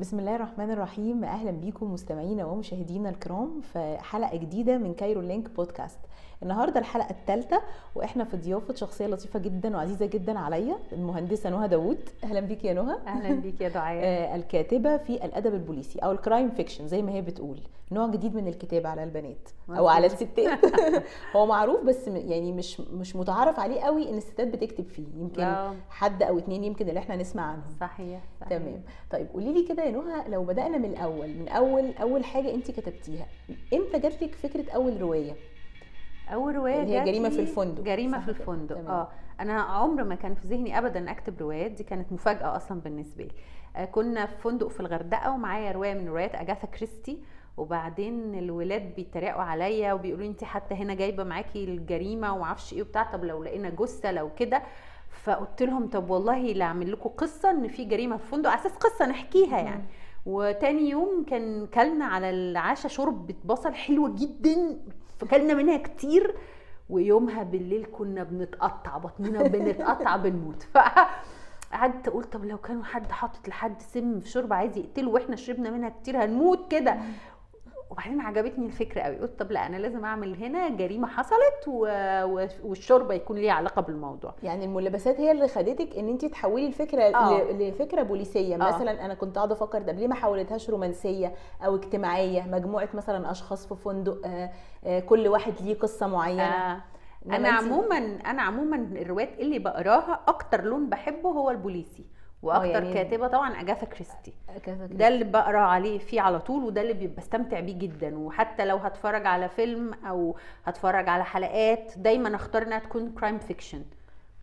بسم الله الرحمن الرحيم. أهلا بيكم مستمعينا ومشاهدينا الكرام في حلقة جديدة من Cairo Link podcast النهارده الحلقة الثالثه وإحنا في ضيافة شخصية لطيفة جدا وعزيزة جدا عليا المهندسة نهى داوود. أهلا بيكي يا نهى. أهلا بيك يا دعاء. آه الكاتبة في الأدب البوليسي أو ال crime fiction زي ما هي بتقول. نوع جديد من الكتابة على البنات أو على الستات. هو معروف بس يعني مش مش متعارف عليه قوي إن الستات بتكتب فيه. يمكن. حد أو اتنين يمكن اللي إحنا نسمع عنهم. صحيح, صحيح. تمام. طيب قولي لي كده يا نهى لو بدأنا من الأول من أول أول حاجة انت كتبتيها إمتى جات لك فكرة أول رواية؟ أول رواية اللي هي جريمة لي في الفندق. جريمة في؟ الفندق تمام. آه أنا عمر ما كان في ذهني ابدا أكتب روايات دي كانت مفاجأة أصلا بالنسبة لي آه كنا في فندق في الغردقة ومعايا رواية من روايات أجاثا كريستي وبعدين الولاد بيتريقوا عليا وبيقولوا انت حتى هنا جايبة معاكي الجريمة ومعرفش إيه وبتاع طب لو لقينا جثة لو كده فقلت لهم طب والله لا أعمل لكم قصة إن في جريمة في فندق على أساس قصة نحكيها يعني وتاني يوم كان كلنا على العشاء شرب بصل حلوة جدا فكلنا منها كتير ويومها بالليل كنا بنتقطع بطننا بنتقطع بنموت فقعدت أقول طب لو كانوا حد حاطط لحد سم في شوربة عايز يقتله وإحنا شربنا منها كتير هنموت كده. وبعدين عجبتني الفكرة قوي قلت طب لا أنا لازم أعمل هنا جريمة حصلت و... والشوربة يكون ليها علاقة بالموضوع يعني الملابسات هي اللي خدتك إن انت تحولي الفكرة آه. ل- لفكرة بوليسية آه. مثلا أنا كنت قاعدة أفكر طب ليه ما حولتهاش رومانسية أو اجتماعية مجموعة مثلا أشخاص في فندق آه آه كل واحد ليه قصة معينة آه. أنا عموما أنا عموما الروايات اللي بقراها أكتر لون بحبه هو البوليسي وأكتر يعني- كاتبة طبعا أجاثا كريستي. ده اللي بقرأ عليه فيه على طول وده اللي بستمتع بيه جدا وحتى لو هتفرج على فيلم أو هتفرج على حلقات دايما أختار إنها تكون crime fiction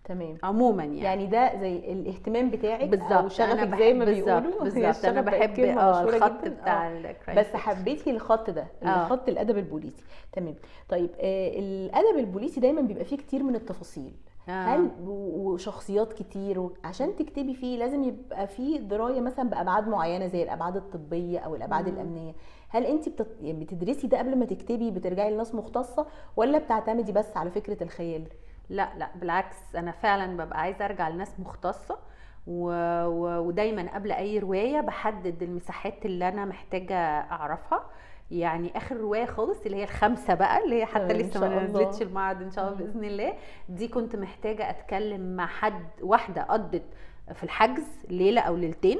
تمام عموما يعني يعني ده زي الاهتمام بتاعك أو بالظبط أنا شغفك زي ما بيقولوا بالظبط أنا بحب آه مشهورة الخط. بتاع آه. ال crime بس. حبيتي الخط ده آه. الخط الأدب البوليسي تمام طيب آه الأدب البوليسي دايما بيبقى فيه كتير من التفاصيل آه. هل و- وشخصيات كتير عشان تكتبي فيه لازم يبقى فيه دراية مثلا بأبعاد معينة زي الأبعاد الطبية أو الأبعاد مم. الأمنية. هل انت بتت... يعني بتدرسي ده قبل ما تكتبي بترجعي لناس مختصة ولا بتعتمدي بس على فكرة الخيال؟ لا لا بالعكس. أنا فعلا ببقى عايزة أرجع لناس مختصة و... و... ودايما قبل أي رواية بحدد المساحات اللي أنا محتاجة أعرفها. يعني آخر رواية خالص اللي هي الخمسة بقى اللي هي حتى إن لسه ما. نزلتش المعرض إن شاء الله. بإذن الله دي كنت محتاجة أتكلم مع حد واحدة قضت في الحجز ليلة أو ليلتين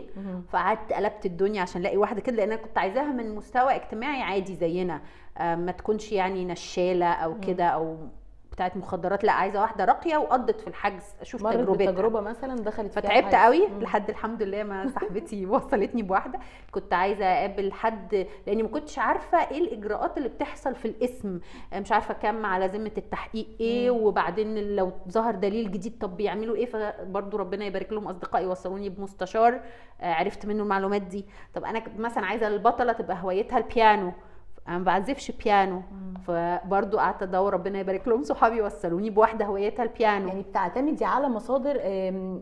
فقعدت قلبت الدنيا عشان ألاقي واحدة كده لأن أنا كنت عايزاها من مستوى اجتماعي عادي زينا آه، ما تكونش يعني نشالة أو. كده أو بتاعت مخدرات لا عايزة واحدة راقية وقضت في الحجز أشوف مرت تجربتها. بتجربه مثلا دخلت فيها فتعبت. قوي. لحد الحمد لله ما صاحبتي وصلتني بواحدة. كنت عايزة أقابل حد لأني ما كنتش عارفة إيه الإجراءات اللي بتحصل في الاسم. مش عارفة كم على ذمة التحقيق إيه مم. وبعدين لو ظهر دليل جديد طب بيعملوا إيه؟ فبرضه ربنا يبارك لهم. أصدقائي وصلوني بمستشار آه، عرفت منه المعلومات دي. طب أنا مثلا عايزة البطلة تبقى هوايتها البيانو. أنا ما بعزفش بيانو. فبرضه قعدت أدور ربنا يبارك لهم صحابي وصلوني بواحدة هوايتها البيانو يعني بتعتمدي على مصادر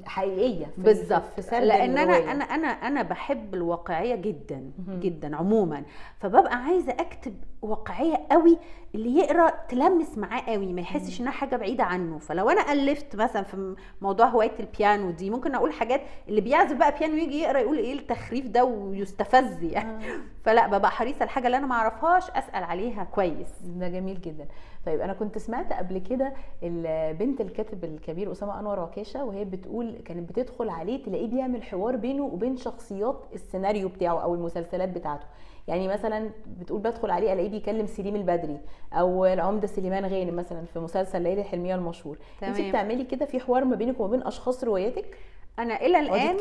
حقيقية بالظبط لأن أنا. أنا أنا أنا بحب الواقعية جدا. جدا عموما فببقى عايزة أكتب واقعية قوي اللي يقرأ تلمس معاه قوي ما يحسش إنها حاجة بعيدة عنه. فلو أنا ألفت مثلا في موضوع هواية البيانو دي ممكن أقول حاجات اللي بيعزف بقى بيانو يجي يقرأ يقول إيه التخريف ده ويستفز يعني. آه. فلا ببقى حريصة الحاجة اللي أنا ما أعرفهاش أسأل عليها كويس. ده جميل جدا. طيب أنا كنت سمعت قبل كده بنت الكاتب الكبير أسامة أنور عكاشه وهي بتقول كانت بتدخل عليه تلاقيه بيعمل حوار بينه وبين شخصيات السيناريو بتاعه أو المسلسلات بتاعته. يعني مثلا بتقول بدخل عليه ألاقيه بيكلم سليم البدري أو العمدة سليمان غانم مثلا في مسلسل ليالي الحلمية المشهور انت. بتعملي كده في حوار ما بينك وما بين أشخاص رواياتك أنا إلى الآن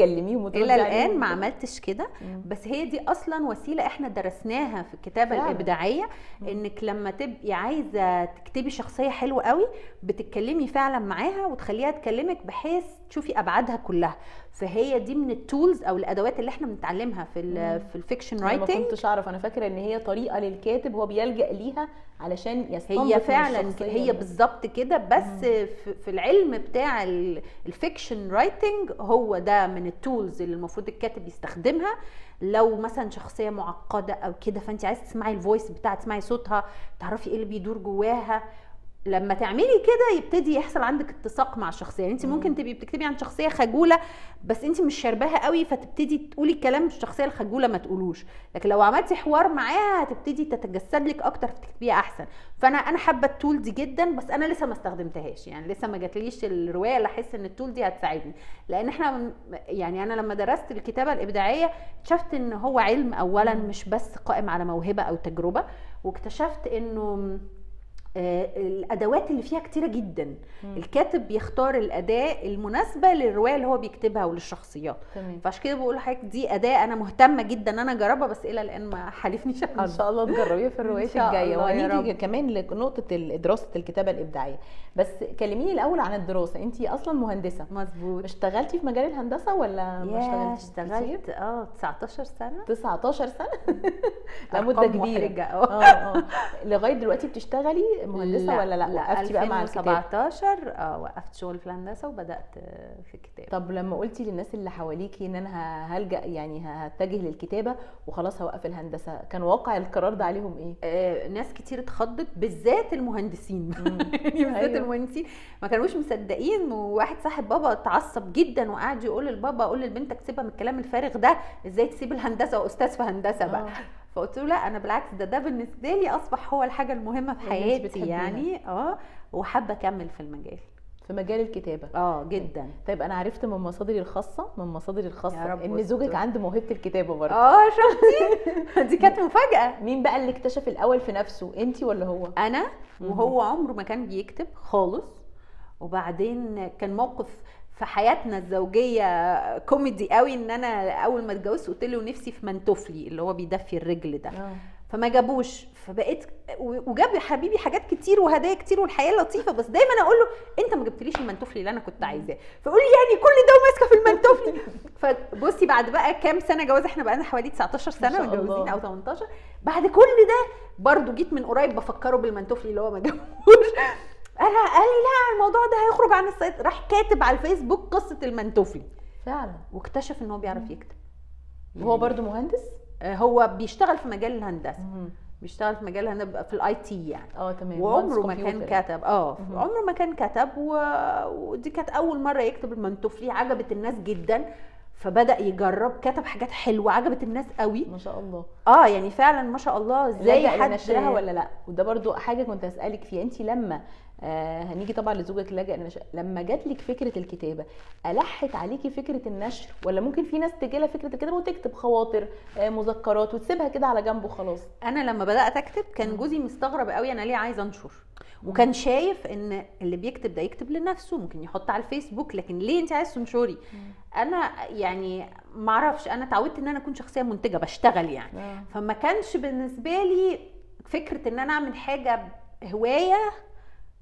إلى الآن ما؟ عملتش كده. بس هي دي أصلا وسيلة إحنا درسناها في الكتابة فعلا. الإبداعية. إنك لما تبقي عايزة تكتبي شخصية حلوة قوي بتتكلمي فعلا معاها وتخليها تكلمك بحيث تشوفي أبعادها كلها فهي دي من ال tools أو الأدوات اللي إحنا بنتعلمها في ال مم. في ال fiction أنا ما writing كنتش أعرف. أنا فاكرة إن هي طريقة للكاتب هو بيلجأ ليها علشان يستنبط هي فعلا هي بالظبط كده بس في في العلم بتاع ال- ال fiction writing هو ده من ال tools اللي المفروض الكاتب يستخدمها. لو مثلا شخصية معقدة أو كده فأنت عايز تسمعي ال voice بتاعها تسمعي صوتها تعرفي إيه اللي بيدور جواها لما تعملي كده يبتدي يحصل عندك اتساق مع الشخصية. يعني انت مم. ممكن تبقي بتكتبي عن شخصية خجولة بس انت مش شارباها قوي فتبتدي تقولي الكلام الشخصية الخجولة ما تقولوش. لكن لو عملتي حوار معاها هتبتدي تتجسد لك أكتر فتكتبيها أحسن. فأنا أنا حابة التول دي جدا بس أنا لسه ما استخدمتهاش. يعني لسه ما جاتليش الرواية اللي أحس إن التول دي هتساعدني. لأن إحنا يعني أنا لما درست الكتابة الإبداعية اكتشفت إن هو علم اولا. مش بس قائم على موهبة أو تجربة واكتشفت إنه الأدوات اللي فيها كتيرة جدا. مم. الكاتب بيختار الأداة المناسبة للرواية اللي هو بيكتبها وللشخصيات. فعشان كده بقول لحضرتك دي أداة أنا مهتمة جدا إن أنا أجربها بس إلى الآن ما حالفنيش إن شاء الله تجربيها في الروايات الجاية. وهنيجي. كمان لنقطة دراسة الكتابة الإبداعية. بس كلميني الأول عن الدراسة. انت أصلا مهندسة. مظبوط. اشتغلتي في مجال الهندسة ولا ما اشتغلتيش؟ اشتغلت آه 19 سنة. 19 سنة؟ لا مدة أرقام كبيرة. آه آه. لغاية دلوقتي بتشتغلي؟ مهندسة ولا لا؟ وقفتي بقى مع الكتاب 2017 آه وقفت شغل في الهندسة وبدأت في الكتاب طب لما قلتي للناس اللي حواليكي إن أنا هلجأ يعني هتجه للكتابة وخلاص هوقف الهندسة كان واقع القرار ده عليهم إيه؟ آه، ناس كتير اتخضت بالذات المهندسين. يعني بالذات أيوة. المهندسين. ما كانوش مصدقين وواحد صاحب بابا اتعصب جدا وقعد يقول للبابا قول لبنتك سيبها من الكلام الفارغ ده إزاي تسيب الهندسة وأستاذ في هندسة بقى؟ آه. فقلت له لا أنا بالعكس ده ده بالنسبة لي أصبح هو الحاجة المهمة في حياتي. يعني آه وحابة أكمل في المجال. في مجال الكتابة. آه جدا. طيب أنا عرفت من مصادري الخاصة من مصادري يا الخاصه رب إن. زوجك عنده موهبة الكتابة برضه. آه شفتي؟ دي كانت مفاجأة. مين بقى اللي اكتشف الأول في نفسه انت ولا هو؟ أنا. وهو عمره ما كان بيكتب خالص. وبعدين كان موقف في حياتنا الزوجية كوميدي قوي إن أنا أول ما اتجوزت قلت له نفسي في منتوفلي اللي هو بيدفي الرجل ده. آه. فما جابوش. فبقيت وجاب حبيبي حاجات كتير وهدايا كتير والحياة لطيفة بس دايما أقول له أنت ما جبتليش المنتوفلي اللي أنا كنت عايزاه. فيقول لي يعني كل ده وماسكة في المنتوفلي فبصي بعد بقى كام سنة جواز إحنا بقى حوالي 19 ما سنه متجوزين. أو 18 بعد كل ده برضو جيت من قريب بفكره بالمنتوفلي اللي هو ما جابوش. أنا قال لي لا الموضوع ده هيخرج عن السيطرة. راح كاتب على الفيسبوك قصة المنتوفلي فعلا. واكتشف إن هو بيعرف يكتب. وهو برضه مهندس؟ آه، هو بيشتغل في مجال الهندسة. مم. بيشتغل في مجال الهندسة في ال IT يعني. آه تمام. وعمره ما كان. كتب. آه. عمره ما كان كتب و... ودي كانت أول مرة يكتب المهم تو فلي عجبت الناس جدا فبدأ يجرب. كتب حاجات حلوة. عجبت الناس قوي. ما شاء الله. آه يعني فعلا ما شاء الله إزاي حد لنشرها ولا لأ؟ وده برضو حاجة كنت اسالك فيها. انت لما آه هنيجي طبعا لزوجك لجأ لنشر لما جات لك فكرة الكتابة ألحت عليكي فكرة النشر؟ ولا ممكن في ناس تجي لها فكرة الكتابة وتكتب خواطر آه مذكرات وتسيبها كده على جنب وخلاص؟ أنا لما بدأت أكتب كان. جوزي مستغرب قوي أنا ليه عايزه أنشر. وكان شايف إن اللي بيكتب ده يكتب لنفسه ممكن يحط على الفيسبوك لكن ليه أنت عايز تنشري؟ أنا يعني معرفش أنا اتعودت إن أنا أكون شخصية منتجة بشتغل يعني. آه. فما كانش بالنسبة لي فكرة إن أنا أعمل حاجة هوايه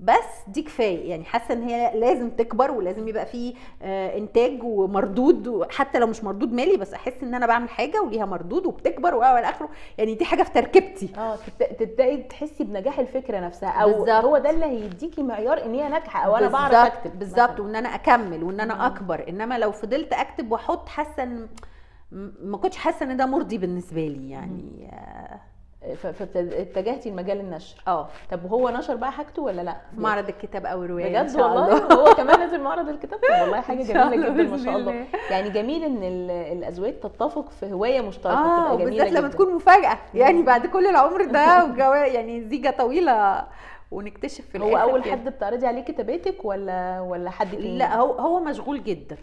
بس دي كفاية يعني حاسة إن هي لازم تكبر ولازم يبقى فيه آه، إنتاج ومردود حتى لو مش مردود مالي بس أحس إن أنا بعمل حاجة وليها مردود وبتكبر و إلى آخره يعني دي حاجة في تركيبتي آه تبدأي تحسي بنجاح الفكرة نفسها أو بالظبط. هو ده اللي هيديكي معيار إن هي ناجحة أو أنا بعرف أكتب بالظبط. وإن أنا أكمل وإن. أنا أكبر إنما لو فضلت أكتب وأحط حاسة إن ما كنتش حاسة إن ده مرضي بالنسبة لي يعني آه، فاتجهتي لمجال النشر. آه. طب وهو نشر بقى حاجته ولا لأ؟ معرض الكتاب أو الروايه إن بجد والله؟ الله. هو كمان نازل معرض الكتاب؟ طب والله حاجة جميلة جدا ما شاء الله. يعني جميل إن ال- الأزواج تتفق في هواية مشتركة آه وبالذات لما. تكون مفاجأة. يعني بعد كل العمر ده يعني زيجة طويلة ونكتشف في هو أول. حد بتعرضي عليه كتاباتك ولا ولا حد تاني؟ لا هو هو مشغول جدا.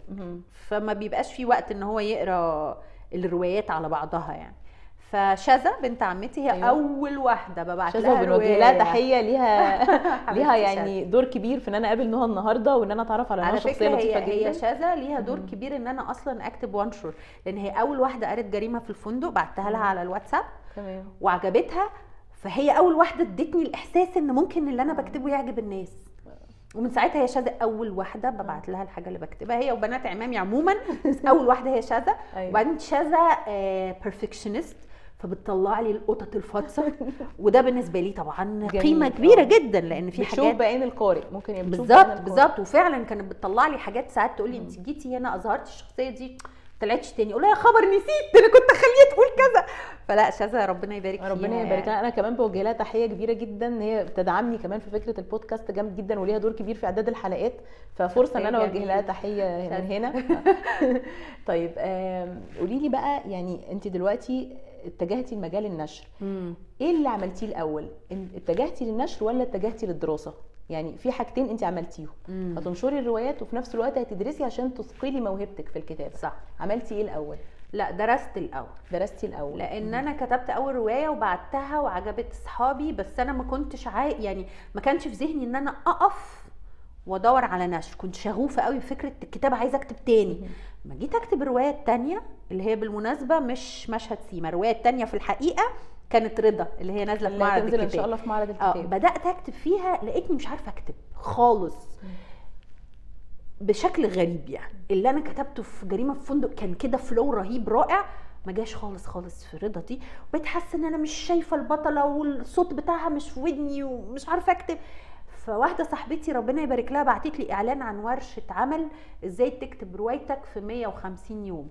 فما بيبقاش في وقت إن هو يقرأ الروايات على بعضها يعني. فشذا بنت عمتي هي أيوة. أول واحدة ببعت لها وبنوجه لها رواية. تحيه ليها ليها. يعني دور كبير في إن أنا أقابل نهى النهارده وإن أنا أتعرف على نهى شخصية لطيفة هي جدا. هي شاذة ليها دور. كبير إن أنا أصلا أكتب وانشر لأن هي أول واحدة قرت جريمة في الفندق بعتها لها. على الواتساب تمام. وعجبتها. فهي أول واحدة ادتني الإحساس إن ممكن اللي أنا بكتبه يعجب الناس. ومن ساعتها هي شاذة أول واحدة ببعت لها الحاجة اللي بكتبها. هي وبنات عمامي عموما. بس أول واحدة هي شاذة. أيوة. وبعدين شاذة perfectionist فبتطلع لي القطط الفاطسة. وده بالنسبة لي طبعا جميل. قيمة كبيرة آه. جدا لأن في بتشوف حاجات بعين القارئ. ممكن يبقى بتشوف بالظبط. بالظبط. وفعلا كانت بتطلع لي حاجات ساعات تقول لي. انت جيتي هنا أظهرتي الشخصية دي طلعتش تاني. أقول لها يا خبر نسيت أنا كنت اخليها تقول كذا. فلا شاذة ربنا يبارك فيها ربنا يبارك. لها أنا كمان بوجه لها تحية كبيرة جدا. ان هي بتدعمني كمان في فكرة البودكاست جامد جدا وليها دور كبير في إعداد الحلقات. ففرصة إن أنا أوجه لها تحية من هنا. طيب قولي لي بقى يعني أنت دلوقتي اتجهتي لمجال النشر. مم. إيه اللي عملتيه الأول؟ اتجهتي للنشر ولا اتجهتي للدراسة؟ يعني في حاجتين انت عملتيهم. هتنشري الروايات وفي نفس الوقت هتدرسي عشان تثقلي موهبتك في الكتابة. صح. عملتي إيه الأول؟ لا درست الأول. درستي الأول. لأن أنا كتبت أول رواية وبعتها وعجبت أصحابي بس أنا ما كنتش عاي... يعني ما كانش في ذهني إن أنا أقف وأدور على نشر. كنت شغوفة قوي بفكره الكتابة عايزة أكتب تاني. ما جيت اكتب الرواية التانية اللي هي بالمناسبة مش مشهد سيما الرواية التانية في الحقيقة كانت رضا اللي هي نازلة في معرض الكتاب إن شاء الله في معرض آه الكتاب. بدأت أكتب فيها لقيتني مش عارفة أكتب خالص بشكل غريب يعني. اللي أنا كتبته في جريمة في فندق كان كده فلو رهيب رائع ما جاش خالص خالص في رضا دي. وبقيت حاسة إن أنا مش شايفة البطلة والصوت بتاعها مش في ودني ومش عارفة أكتب. فواحدة صاحبتي ربنا يبارك لها بعتت لي إعلان عن ورشة عمل إزاي تكتب روايتك في 150 يوم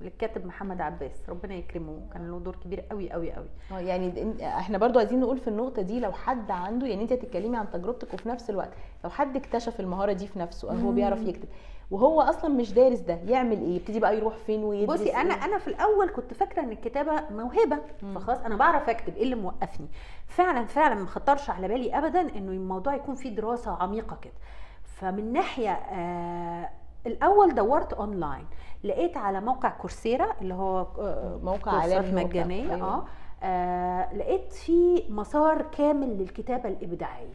للكاتب محمد عباس. ربنا يكرمه كان له دور كبير قوي قوي قوي آه يعني إحنا برضو عايزين نقول في النقطة دي لو حد عنده يعني أنت هتتكلمي عن تجربتك وفي نفس الوقت لو حد اكتشف المهارة دي في نفسه أو هو بيعرف يكتب وهو أصلا مش دارس ده يعمل إيه؟ يبتدي بقى يروح فين ويدرس بصي أنا إيه؟ أنا في الأول كنت فاكرة إن الكتابة موهبة فخلاص أنا بعرف أكتب إيه اللي موقفني؟ فعلا فعلا ما خطرش على بالي ابدا إنه الموضوع يكون فيه دراسة عميقة كده. فمن ناحية آه الأول دورت أونلاين لقيت على موقع كورسيرا اللي هو آه موقع كورسات عالمي مجانية أيوة. آه آه، لقيت في مسار كامل للكتابة الإبداعية.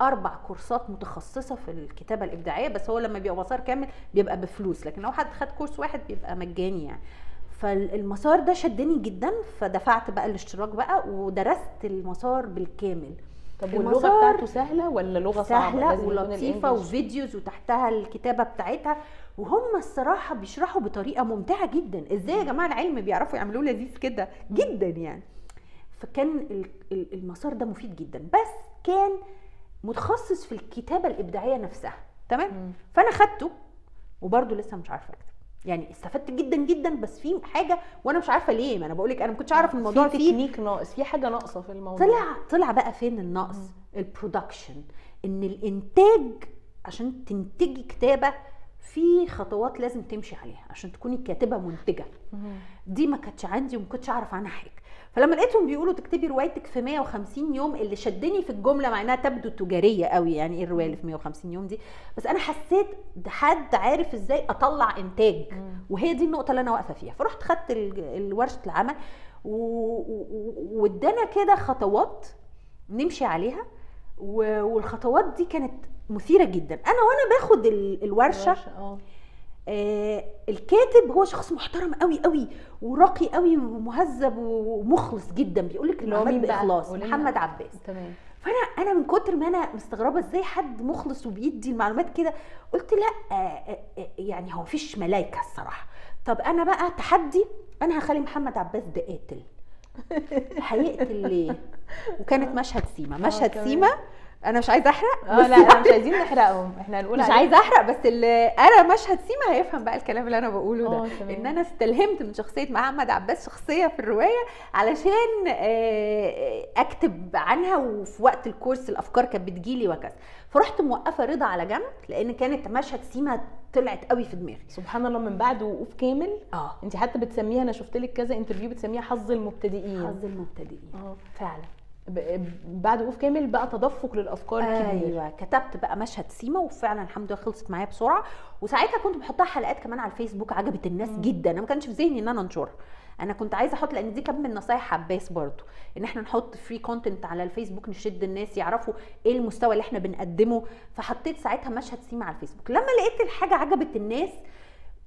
أربع كورسات متخصصة في الكتابة الإبداعية بس هو لما بيبقى مسار كامل بيبقى بفلوس لكن لو حد خد كورس واحد بيبقى مجاني يعني. فالمسار ده شدني جدا فدفعت بقى الاشتراك بقى ودرست المسار بالكامل. طب واللغة بتاعته سهلة ولا لغة صعبة؟ سهلة ولطيفة؟ وفيديوز وتحتها الكتابة بتاعتها. وهم الصراحة بيشرحوا بطريقة ممتعة جدا. إزاي يا جماعة العلم بيعرفوا يعملوه لذيذ كده؟ جدا يعني. فكان ال- ال- المسار ده مفيد جدا. بس كان متخصص في الكتابة الإبداعية نفسها. تمام؟ مم. فأنا خدته وبرده لسه مش عارفة أكتب. يعني استفدت جدا جدا بس في حاجة وأنا مش عارفة ليه. ما أنا بقول لك أنا ما كنتش اعرف الموضوع في فيه. تكنيك ناقص في حاجة ناقصة في الموضوع. طلع طلع بقى فين النقص؟ ال production إن الإنتاج عشان تنتجي كتابة في خطوات لازم تمشي عليها عشان تكوني كاتبة منتجة. دي ما كانتش عندي وما كنتش أعرف عنها حاجة. فلما لقيتهم بيقولوا تكتبي روايتك في 150 يوم اللي شدني في الجملة مع إنها تبدو تجارية قوي يعني إيه الرواية اللي في 150 يوم دي؟ بس أنا حسيت حد عارف إزاي أطلع إنتاج. وهي دي النقطة اللي أنا واقفة فيها. فرحت خدت ورشة العمل وادانا كده خطوات نمشي عليها والخطوات دي كانت مثيرة جدا. أنا وأنا باخد ال- الورشة آه. آه الكاتب هو شخص محترم قوي قوي وراقي قوي ومهذب ومخلص جدا بيقول لك اللي هو المعلومات؟ باخلاص. محمد عباس تمام فأنا أنا من كتر ما أنا مستغربة إزاي حد مخلص وبيدي المعلومات كده قلت لا آه، آه، آه، يعني هو مفيش ملايكة الصراحة طب أنا بقى تحدي أنا هخلي محمد عباس ده قاتل هيقتل ليه وكانت مشهد سيما مشهد تمام. سيما أنا مش عايزة أحرق آه لا إحنا مش عايزين نحرقهم إحنا هنقول مش. عايزة أحرق بس اللي أنا مشهد سيما هيفهم بقى الكلام اللي أنا بقوله ده. تمام. إن أنا استلهمت من شخصية محمد عباس شخصية في الرواية علشان آه، أكتب عنها وفي وقت الكورس الأفكار كانت بتجيلي وكذا. فرحت موقفة رضا على جنب لأن كانت مشهد سيما طلعت قوي في دماغي. سبحان الله من بعد وقوف كامل. آه. انت حتى بتسميها أنا شفت لك كذا interview بتسميها حظ المبتدئين. حظ المبتدئين. آه فعلا. بعد وقوف كامل بقى تدفق للافكار كبير أيوه كتبت بقى مشهد سيما وفعلا الحمد لله خلصت معايا بسرعة. وساعتها كنت بحطها حلقات كمان على الفيسبوك عجبت الناس جدا. أنا ما كانش في ذهني إن أنا أنشرها. أنا كنت عايزة أحط لأن دي كانت من نصايح عباس برضو إن إحنا نحط free content على الفيسبوك نشد الناس يعرفوا إيه المستوى اللي إحنا بنقدمه. فحطيت ساعتها مشهد سيما على الفيسبوك. لما لقيت الحاجة عجبت الناس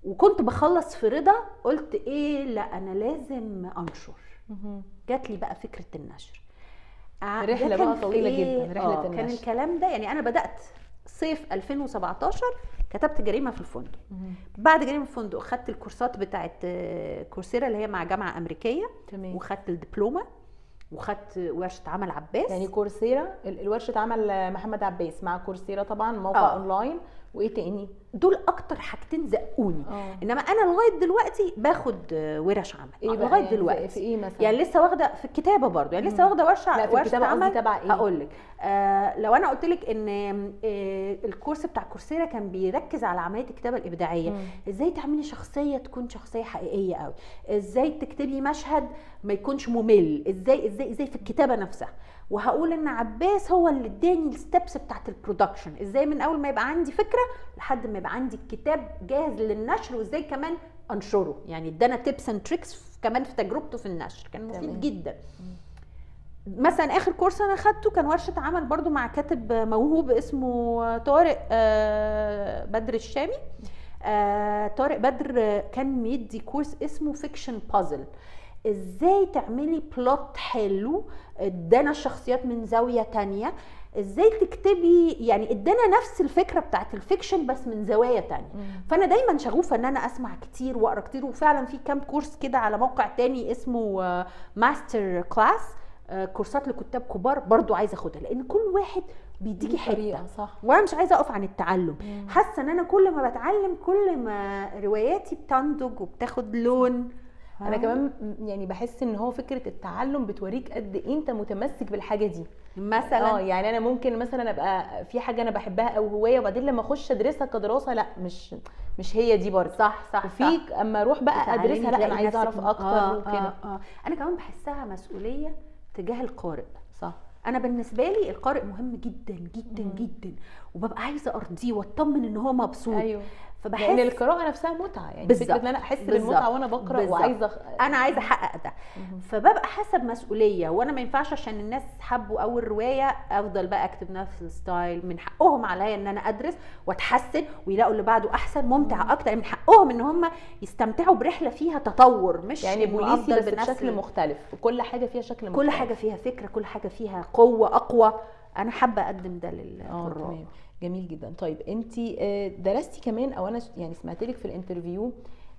وكنت بخلص في رضا قلت إيه لا أنا لازم أنشر. جات لي بقى فكرة النشر. ده كان بقى في طويلة إيه؟ جداً، رحلة آه، كان. الكلام ده يعني أنا بدأت صيف 2017 كتبت جريمة في الفندق. بعد جريمة الفندق خدت الكورسات بتاعت آه، كورسيرا اللي هي مع جامعة أمريكية تمام وخدت الدبلومة وخدت ورشة عمل عباس يعني كورسيرا ال- الورشة عمل محمد عباس مع كورسيرا طبعا موقع آه. أونلاين وإيه تاني دول أكتر حاجتين زقوني. آه. إنما أنا لغاية دلوقتي باخد ورش عمل. بقى لغاية يعني دلوقتي. في إيه مثلا؟ يعني لسه واخدة في الكتابة برضو. يعني لسه. واخدة ورشه لا في ورشة عمل. تبع إيه؟ هقول لك آه لو أنا قلت لك إن آه ال course بتاع كورسيرا كان بيركز على عملية الكتابة الإبداعية. مم. إزاي تعملي شخصية تكون شخصية حقيقية قوي إزاي تكتبي مشهد ما يكونش ممل؟ إزاي إزاي إزاي في الكتابة نفسها؟ وهقول إن عباس هو اللي إداني ال steps بتاعت ال production إزاي من أول ما يبقى عندي فكرة لحد ما يبقى عندي الكتاب جاهز للنشر وإزاي كمان أنشره. يعني ادانا tips and tricks كمان في تجربته في النشر. كان تمام. مفيد جدا مثلا آخر course أنا خدته كان ورشة عمل برضو مع كاتب موهوب اسمه طارق آه، بدر الشامي. آه، طارق بدر كان مدي course اسمه Fiction Puzzle إزاي تعملي plot حلو؟ ادانا الشخصيات من زاوية تانية. إزاي تكتبي يعني ادانا نفس الفكرة بتاعت ال fiction بس من زوايا تانية مم. فأنا دايما شغوفة إن أنا أسمع كتير وأقرأ كتير وفعلا في كام course كده على موقع تاني اسمه ماستر كلاس كورسات لكتاب كبار برضو عايزة أخدها لأن كل واحد بيديكي حتة صح وأنا مش عايزة أقف عن التعلم. حاسة إن أنا كل ما بتعلم كل ما رواياتي بتنضج وبتاخد لون أنا آه. كمان يعني بحس إن هو فكرة التعلم بتوريك قد إيه أنت متمسك بالحاجة دي مثلا آه يعني أنا ممكن مثلا أبقى في حاجة أنا بحبها أو هواية وبعدين لما أخش أدرسها كدراسة لأ مش مش هي دي برضه. صح صح وفي أما أروح بقى أدرسها لأ أنا عايزة أعرف أكتر آه وكده. آه آه. أنا كمان بحسها مسؤولية تجاه القارئ. صح. أنا بالنسبة لي القارئ مهم جدا جدا مم. جدا. وببقى عايزة أرضيه وأطمن إن هو مبسوط. أيوه. فبحس لأن القراءة نفسها متعة يعني بالظبط. إن أنا أحس. بالمتعة وأنا بقرأ. وعايزة أخ... أنا عايزة أحقق ده. فببقى حاسه بمسؤوليه وأنا ما ينفعش عشان الناس حبوا اول روايه أفضل بقى أكتب نفس الستايل من حقهم عليا إن أنا أدرس وأتحسن ويلاقوا اللي بعده أحسن ممتع أكتر من حقهم إن هم يستمتعوا برحلة فيها تطور مش يعني بوليسي بس بشكل مختلف كل حاجة فيها شكل مختلف كل حاجة فيها فكرة كل حاجة فيها قوة أقوى أنا حابة أقدم ده آه للقراء جميل جدا. طيب انت درستي كمان أو أنا يعني سمعت لك في ال interview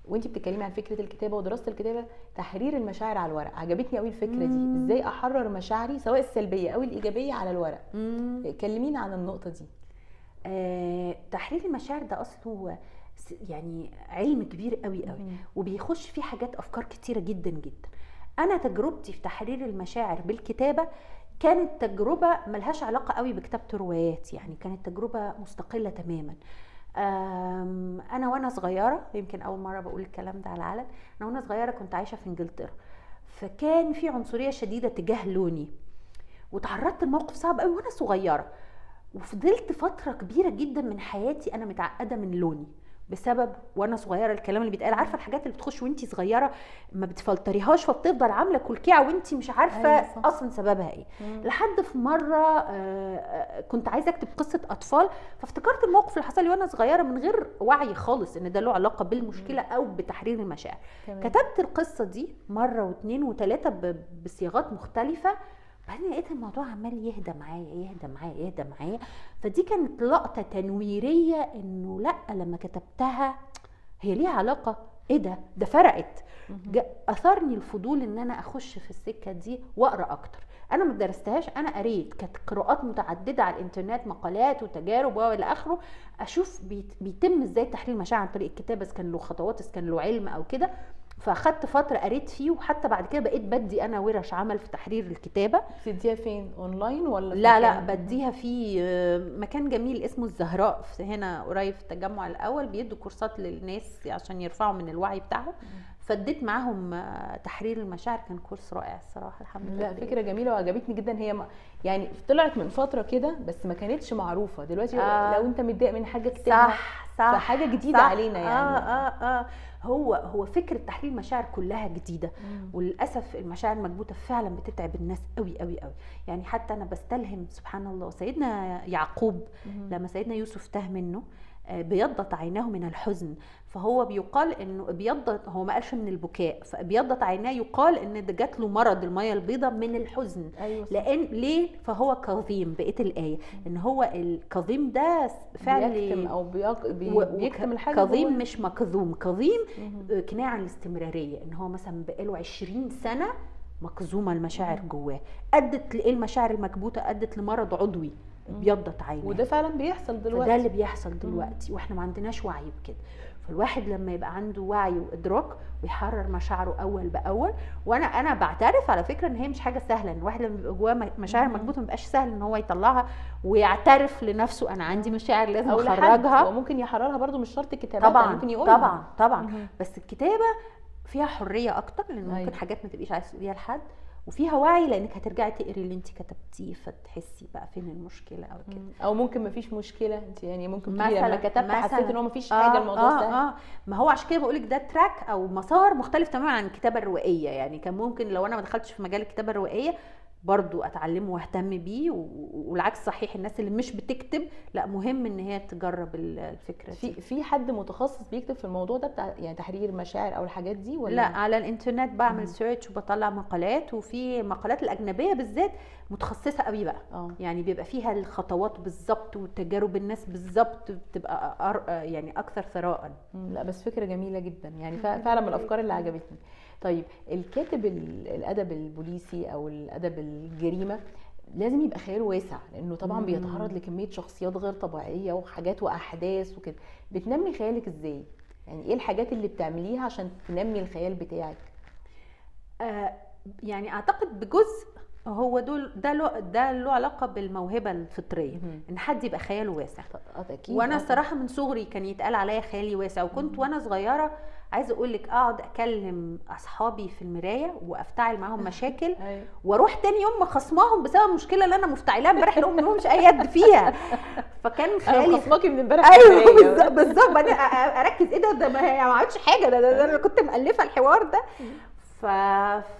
وانت بتتكلمي عن فكرة الكتابة ودراسه الكتابة تحرير المشاعر على الورق. عجبتني قوي الفكرة دي. إزاي أحرر مشاعري سواء السلبية أو الإيجابية على الورق؟ مم. كلمينا عن النقطة دي. آه، تحرير المشاعر ده أصله يعني علم كبير قوي قوي مم. وبيخش فيه حاجات أفكار كتيرة جدا جدا. أنا تجربتي في تحرير المشاعر بالكتابة كانت تجربة ملهاش علاقة قوي بكتابة روايات يعني كانت تجربة مستقلة تماما. أنا وأنا صغيرة يمكن أول مرة بقول الكلام ده على العلن أنا وأنا صغيرة كنت عايشة في إنجلترا. فكان في عنصرية شديدة تجاه لوني. وتعرضت لموقف صعب قوي وأنا صغيرة. وفضلت فترة كبيرة جدا من حياتي أنا متعقدة من لوني. بسبب وأنا صغيرة الكلام اللي بيتقال. عارفة الحاجات اللي بتخش وانتي صغيرة ما بتفلتريهاش فبتفضل عاملة كلكيعه وانتي مش عارفة أيوة. أصلا سببها إيه. لحد في مرة آه، آه، كنت عايزة أكتب قصة أطفال فافتكرت الموقف اللي حصل لي وأنا صغيرة من غير وعي خالص إن ده له علاقة بالمشكلة أو بتحرير المشاعر. تمام. كتبت القصة دي مرة واثنين وثلاثه بصياغات مختلفة. بعدين لقيت الموضوع عمال يهدى معايا يهدى معايا يهدى معايا. فدي كانت لقطة تنويرية إنه لأ لما كتبتها هي ليها علاقة. إيه ده؟ ده فرقت. اثرني الفضول إن أنا أخش في السكة دي وأقرأ أكتر. أنا ما درستهاش أنا قريت. كانت قراءات متعددة على الإنترنت مقالات وتجارب وإلى آخره. أشوف بيت- بيتم إزاي تحليل المشاعر عن طريق الكتابة إذا كان له خطوات إذا كان له علم أو كده. فأخدت فترة قريت فيه وحتى بعد كده بقيت بدي أنا ورش عمل في تحرير الكتابة. بتديها فين؟ أونلاين ولا لا لا؟ بديها في آه، مكان جميل اسمه الزهراء هنا قريب في التجمع الأول بيدوا كورسات للناس عشان يرفعوا من الوعي بتاعهم. فديت معاهم تحرير المشاعر كان كورس رائع الصراحة الحمد لله لا فكرة جميلة وعجبتني جدا هي ما يعني طلعت من فترة كده بس ما كانتش معروفة دلوقتي آه. لو انت متضايق من حاجة اكتبها صح صح فحاجة جديدة صح. علينا يعني. آه آه آه هو هو فكرة تحليل المشاعر كلها جديدة مم. وللأسف المشاعر المكبوتة فعلا بتتعب الناس قوي قوي قوي يعني حتى أنا بستلهم سبحان الله سيدنا يعقوب مم. لما سيدنا يوسف تاه منه بيضت عيناه من الحزن. فهو بيقال إنه ابيضت هو ما قالش من البكاء فابيضت عيناه يقال إن ده جات له مرض المية البيضاء من الحزن. صح. لأن ليه؟ فهو كظيم بقيه الآية. إن هو الكظيم ده فعل بيكتم أو بيق... بي... و- بيكتم الحاجة كظيم جوه. مش مكظوم. كظيم مم. آه، كنايه عن الاستمرارية. إن هو مثلا بقاله 20 سنة مكظومة المشاعر جواه. أدت لايه المشاعر المكبوتة؟ أدت لمرض عضوي. ابيضت عيناه وده فعلا بيحصل دلوقتي. فده اللي بيحصل دلوقتي وإحنا ما عندناش وعي بكده. فالواحد لما يبقى عنده وعي وإدراك ويحرر مشاعره أول بأول. وأنا أنا بعترف على فكرة إن هي مش حاجة سهلة إن الواحد لما بيبقى جواه مشاعر مم. مكبوتة ما بيبقاش سهل إن هو يطلعها ويعترف لنفسه أنا عندي مشاعر لازم أخرجها. هو ممكن يحررها برضو مش شرط كتابات طبعا ممكن يقولها. طبعا طبعا. مهم. بس الكتابة فيها حرية أكتر لأن ممكن أيوة. حاجات ما تبقيش عايزه تقوليها لحد. وفيها وعي لإنك هترجعي تقري اللي انت كتبتيه فتحسي بقى فين المشكلة أو كده. أو ممكن مفيش مشكلة انت يعني ممكن مثلاً- لما كتبت حسيت. إن هو مفيش حاجة الموضوع آه سهل آه ما هو عشان كده بقول لك ده تراك أو مسار مختلف تماما عن الكتابة الروائية يعني كان ممكن لو أنا ما دخلتش في مجال الكتابة الروائية برضو أتعلمه وأهتم بيه والعكس صحيح الناس اللي مش بتكتب لا مهم إن هي تجرب ال- الفكرة في دي. في حد متخصص بيكتب في الموضوع ده بتاع يعني تحرير مشاعر أو الحاجات دي ولا؟ لا على الإنترنت. بعمل سيرش وبطلع مقالات وفي مقالات الأجنبية بالذات متخصصة قوي بقى. آه. يعني بيبقى فيها الخطوات بالظبط وتجارب الناس بالظبط بتبقى أر... يعني أكثر ثراء. لا بس فكرة جميلة جدا. يعني فع- فعلا من الأفكار اللي عجبتني. طيب الكاتب ال- الأدب البوليسي أو الأدب الجريمة لازم يبقى خياله واسع لأنه طبعا مم. بيتعرض لكمية شخصيات غير طبيعية وحاجات وأحداث وكده بتنمي خيالك إزاي يعني إيه الحاجات اللي بتعمليها عشان تنمي الخيال بتاعك آه، يعني أعتقد بجزء هو دول ده له ده له علاقة بالموهبة الفطرية مهم. إن حد يبقى خياله واسع أكيد وأنا. الصراحة من صغري كان يتقال عليا خيالي واسع وكنت وأنا صغيرة عايزة أقول لك أقعد أكلم أصحابي في المراية وأفتعل معاهم مشاكل أيوة. وأروح تاني يوم مخصماهم بسبب المشكلة اللي أنا مفتعلاها امبارح اللي هم مش أي يد فيها. فكان أنا خيالي خصماكي من امبارح أيوه. بالظبط أ- أركز إيه ده؟ ده ما هي ما عملتش حاجة. ده, ده, ده أنا كنت مألفة الحوار ده. ف...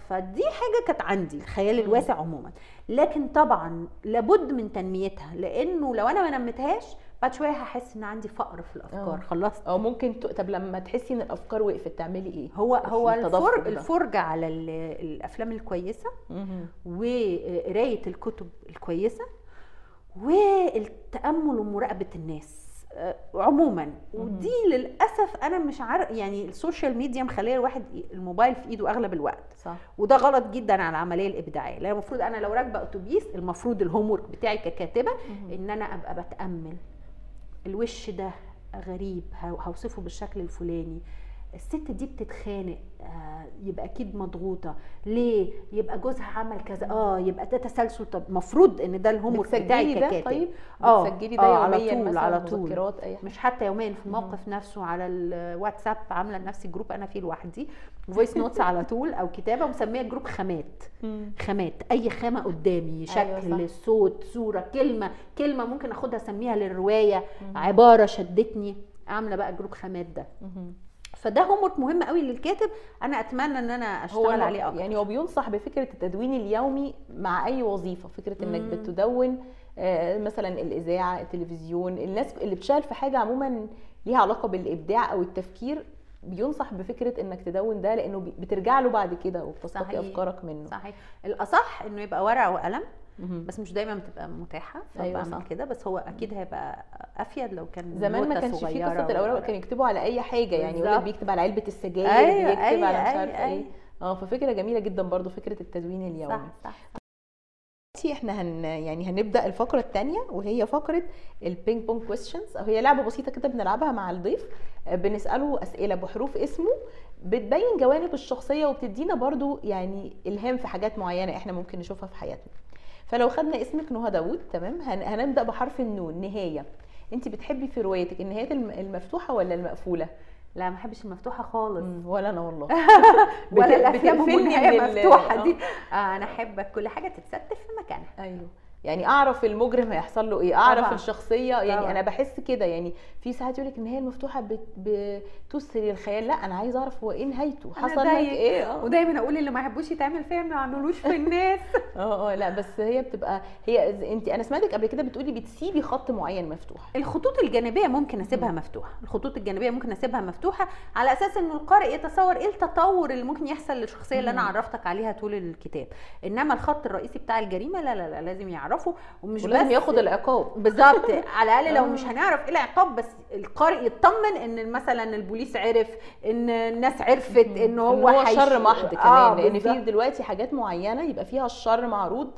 فدي حاجة كانت عندي الخيال. الواسع عموما. لكن طبعا لابد من تنميتها لأنه لو أنا ما نميتهاش بعد شوية هحس إن عندي فقر في الأفكار. آه. خلصت. أو ممكن ت... طب لما تحسي إن الأفكار وقفت تعملي إيه؟ هو هو الفرج ده. الفرجة على ال- الأفلام الكويسة. وقراية الكتب الكويسة والتأمل ومراقبة الناس. آه، عموما. ودي للأسف أنا مش عارف يعني ال social media مخلية الواحد الموبايل في إيده أغلب الوقت. صح. وده غلط جدا على العملية الإبداعية. لأن المفروض أنا لو راكبة أتوبيس المفروض ال homework بتاعي ككاتبة إن أنا أبقى بتأمل. الوش ده غريب هوصفه بالشكل الفلاني. الست دي بتتخانق آه يبقى أكيد مضغوطة. ليه؟ يبقى جوزها عمل كذا. آه يبقى ده تسلسل. طب المفروض إن ده ال home بتاعي ككاتب. طيب. آه، بتسجلي ده آه، على طول، على طول. مش حتى يوميا في الموقف نفسه على الواتساب عاملة لنفسي group أنا فيه لوحدي. voice notes على طول أو كتابة ومسمية group خامات. خامات. أي خامة قدامي. شكل أيوة. صوت صورة كلمة. كلمة ممكن أخدها أسميها للرواية. عبارة شدتني. عاملة بقى group خامات ده. فده homework مهم قوي للكاتب أنا أتمنى إن أنا هو أشتغل الم- عليه أكتر يعني هو بينصح بفكرة التدوين اليومي مع أي وظيفة فكرة إنك. بتدون آه، مثلا الإذاعة التلفزيون الناس اللي بتشتغل في حاجة عموما ليها علاقة بالإبداع أو التفكير بينصح بفكرة إنك تدون ده لأنه بترجع له بعد كده وبتستقي. أفكارك منه صحيح الأصح إنه يبقى ورقة وقلم. بس مش دايما بتبقى متاحة أيوة فبعمل صح. كده بس هو أكيد هيبقى أفيد لو كان زمان ما كانش في قصة الاوراق. كانوا يكتبوا على أي حاجة يعني يقول لك. بيكتب على علبة السجاير أيوة، بيكتب أيوة، على مش أيوة، عارفه إيه أيوة. آه ففكرة جميلة جدا برضو فكرة التدوين اليومي صح صح دلوقتي إحنا هن يعني هنبدأ الفقرة الثانية وهي فقرة ال ping pong questions هي لعبة بسيطة كده بنلعبها مع الضيف بنسأله أسئلة بحروف اسمه بتبين جوانب الشخصية وبتدينا برضو يعني إلهام في حاجات معينة إحنا ممكن نشوفها في حياتنا فلو خدنا اسمك نهى داوود تمام؟ هن- هنبدأ بحرف النون نهاية. انت بتحبي في روايتك النهايات الم- المفتوحة ولا المقفولة؟ لا ما بحبش المفتوحة خالص. ولا أنا والله. ولا الأفلام والنهايه مفتوحه دي. آه. آه أنا احب كل حاجة تتستف في مكانها. أيوه. يعني أعرف المجرم هيحصل له إيه أعرف طبعاً. الشخصية يعني طبعاً. أنا بحس كده. يعني في ساعات يقول لك إن هي المفتوحة بت- بتسري الخيال. لا أنا عايزة أعرف هو إيه نهايته؟ حصل لك. إيه؟ آه. ودايما أقول اللي ما يحبوش يتعمل فيها ما يعملوش في الناس. آه آه لا بس هي بتبقى هي انت أنا سمعتك قبل كده بتقولي بتسيبي خط معين مفتوح. الخطوط الجانبية ممكن أسيبها مفتوحة. الخطوط الجانبية ممكن أسيبها مفتوحة على أساس انه القارئ يتصور إيه التطور اللي ممكن يحصل للشخصية اللي أنا. عرفتك عليها طول الكتاب. إنما الخط الرئيسي بتاع الجريمة لا لا لا لازم يعرفه ومش ولازم بس ياخد العقاب بالظبط على الأقل لو آه. مش هنعرف إيه العقاب بس القارئ يطمن إن مثلا البوليس عرف إن الناس عرفت إن هو إن هو شر محض كمان آه لأن في. دلوقتي حاجات معينة يبقى فيها الشر معروض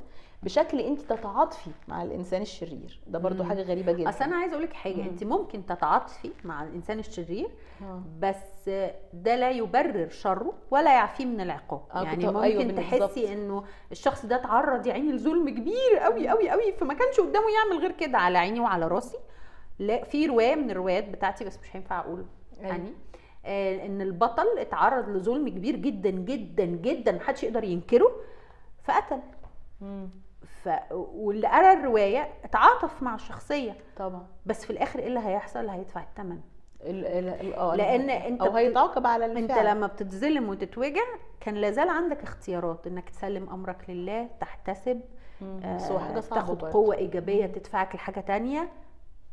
بشكل انت تتعاطفي مع الانسان الشرير ده برضو مم. حاجة غريبة جدا أصل أنا عايزة أقول لك حاجة مم. انت ممكن تتعاطفي مع الإنسان الشرير آه. بس ده لا يبرر شره ولا يعفيه من العقاب آه، يعني كنت- ممكن أيوة، أيوة. تحسي إنه الشخص ده اتعرض يا عيني لظلم كبير قوي قوي قوي فما كانش قدامه يعمل غير كده على عيني وعلى راسي لا في رواية من الروايات بتاعتي بس مش هينفع أقول أيوة. يعني آه إن البطل اتعرض لظلم كبير جدا جدا جدا محدش يقدر ينكره فقتل مم. ف... واللي قرأ الرواية اتعاطف مع الشخصية. طبعا. بس في الآخر إيه اللي هيحصل؟ هيدفع الثمن ال- ال- ال- آه لأن أنت أو هيتعاقب على أنت الفعل لما بتتظلم وتتوجع كان لازال عندك اختيارات إنك تسلم أمرك لله تحتسب. آه، حاجة صعبة تاخد. قوة إيجابية تدفعك لحاجة تانية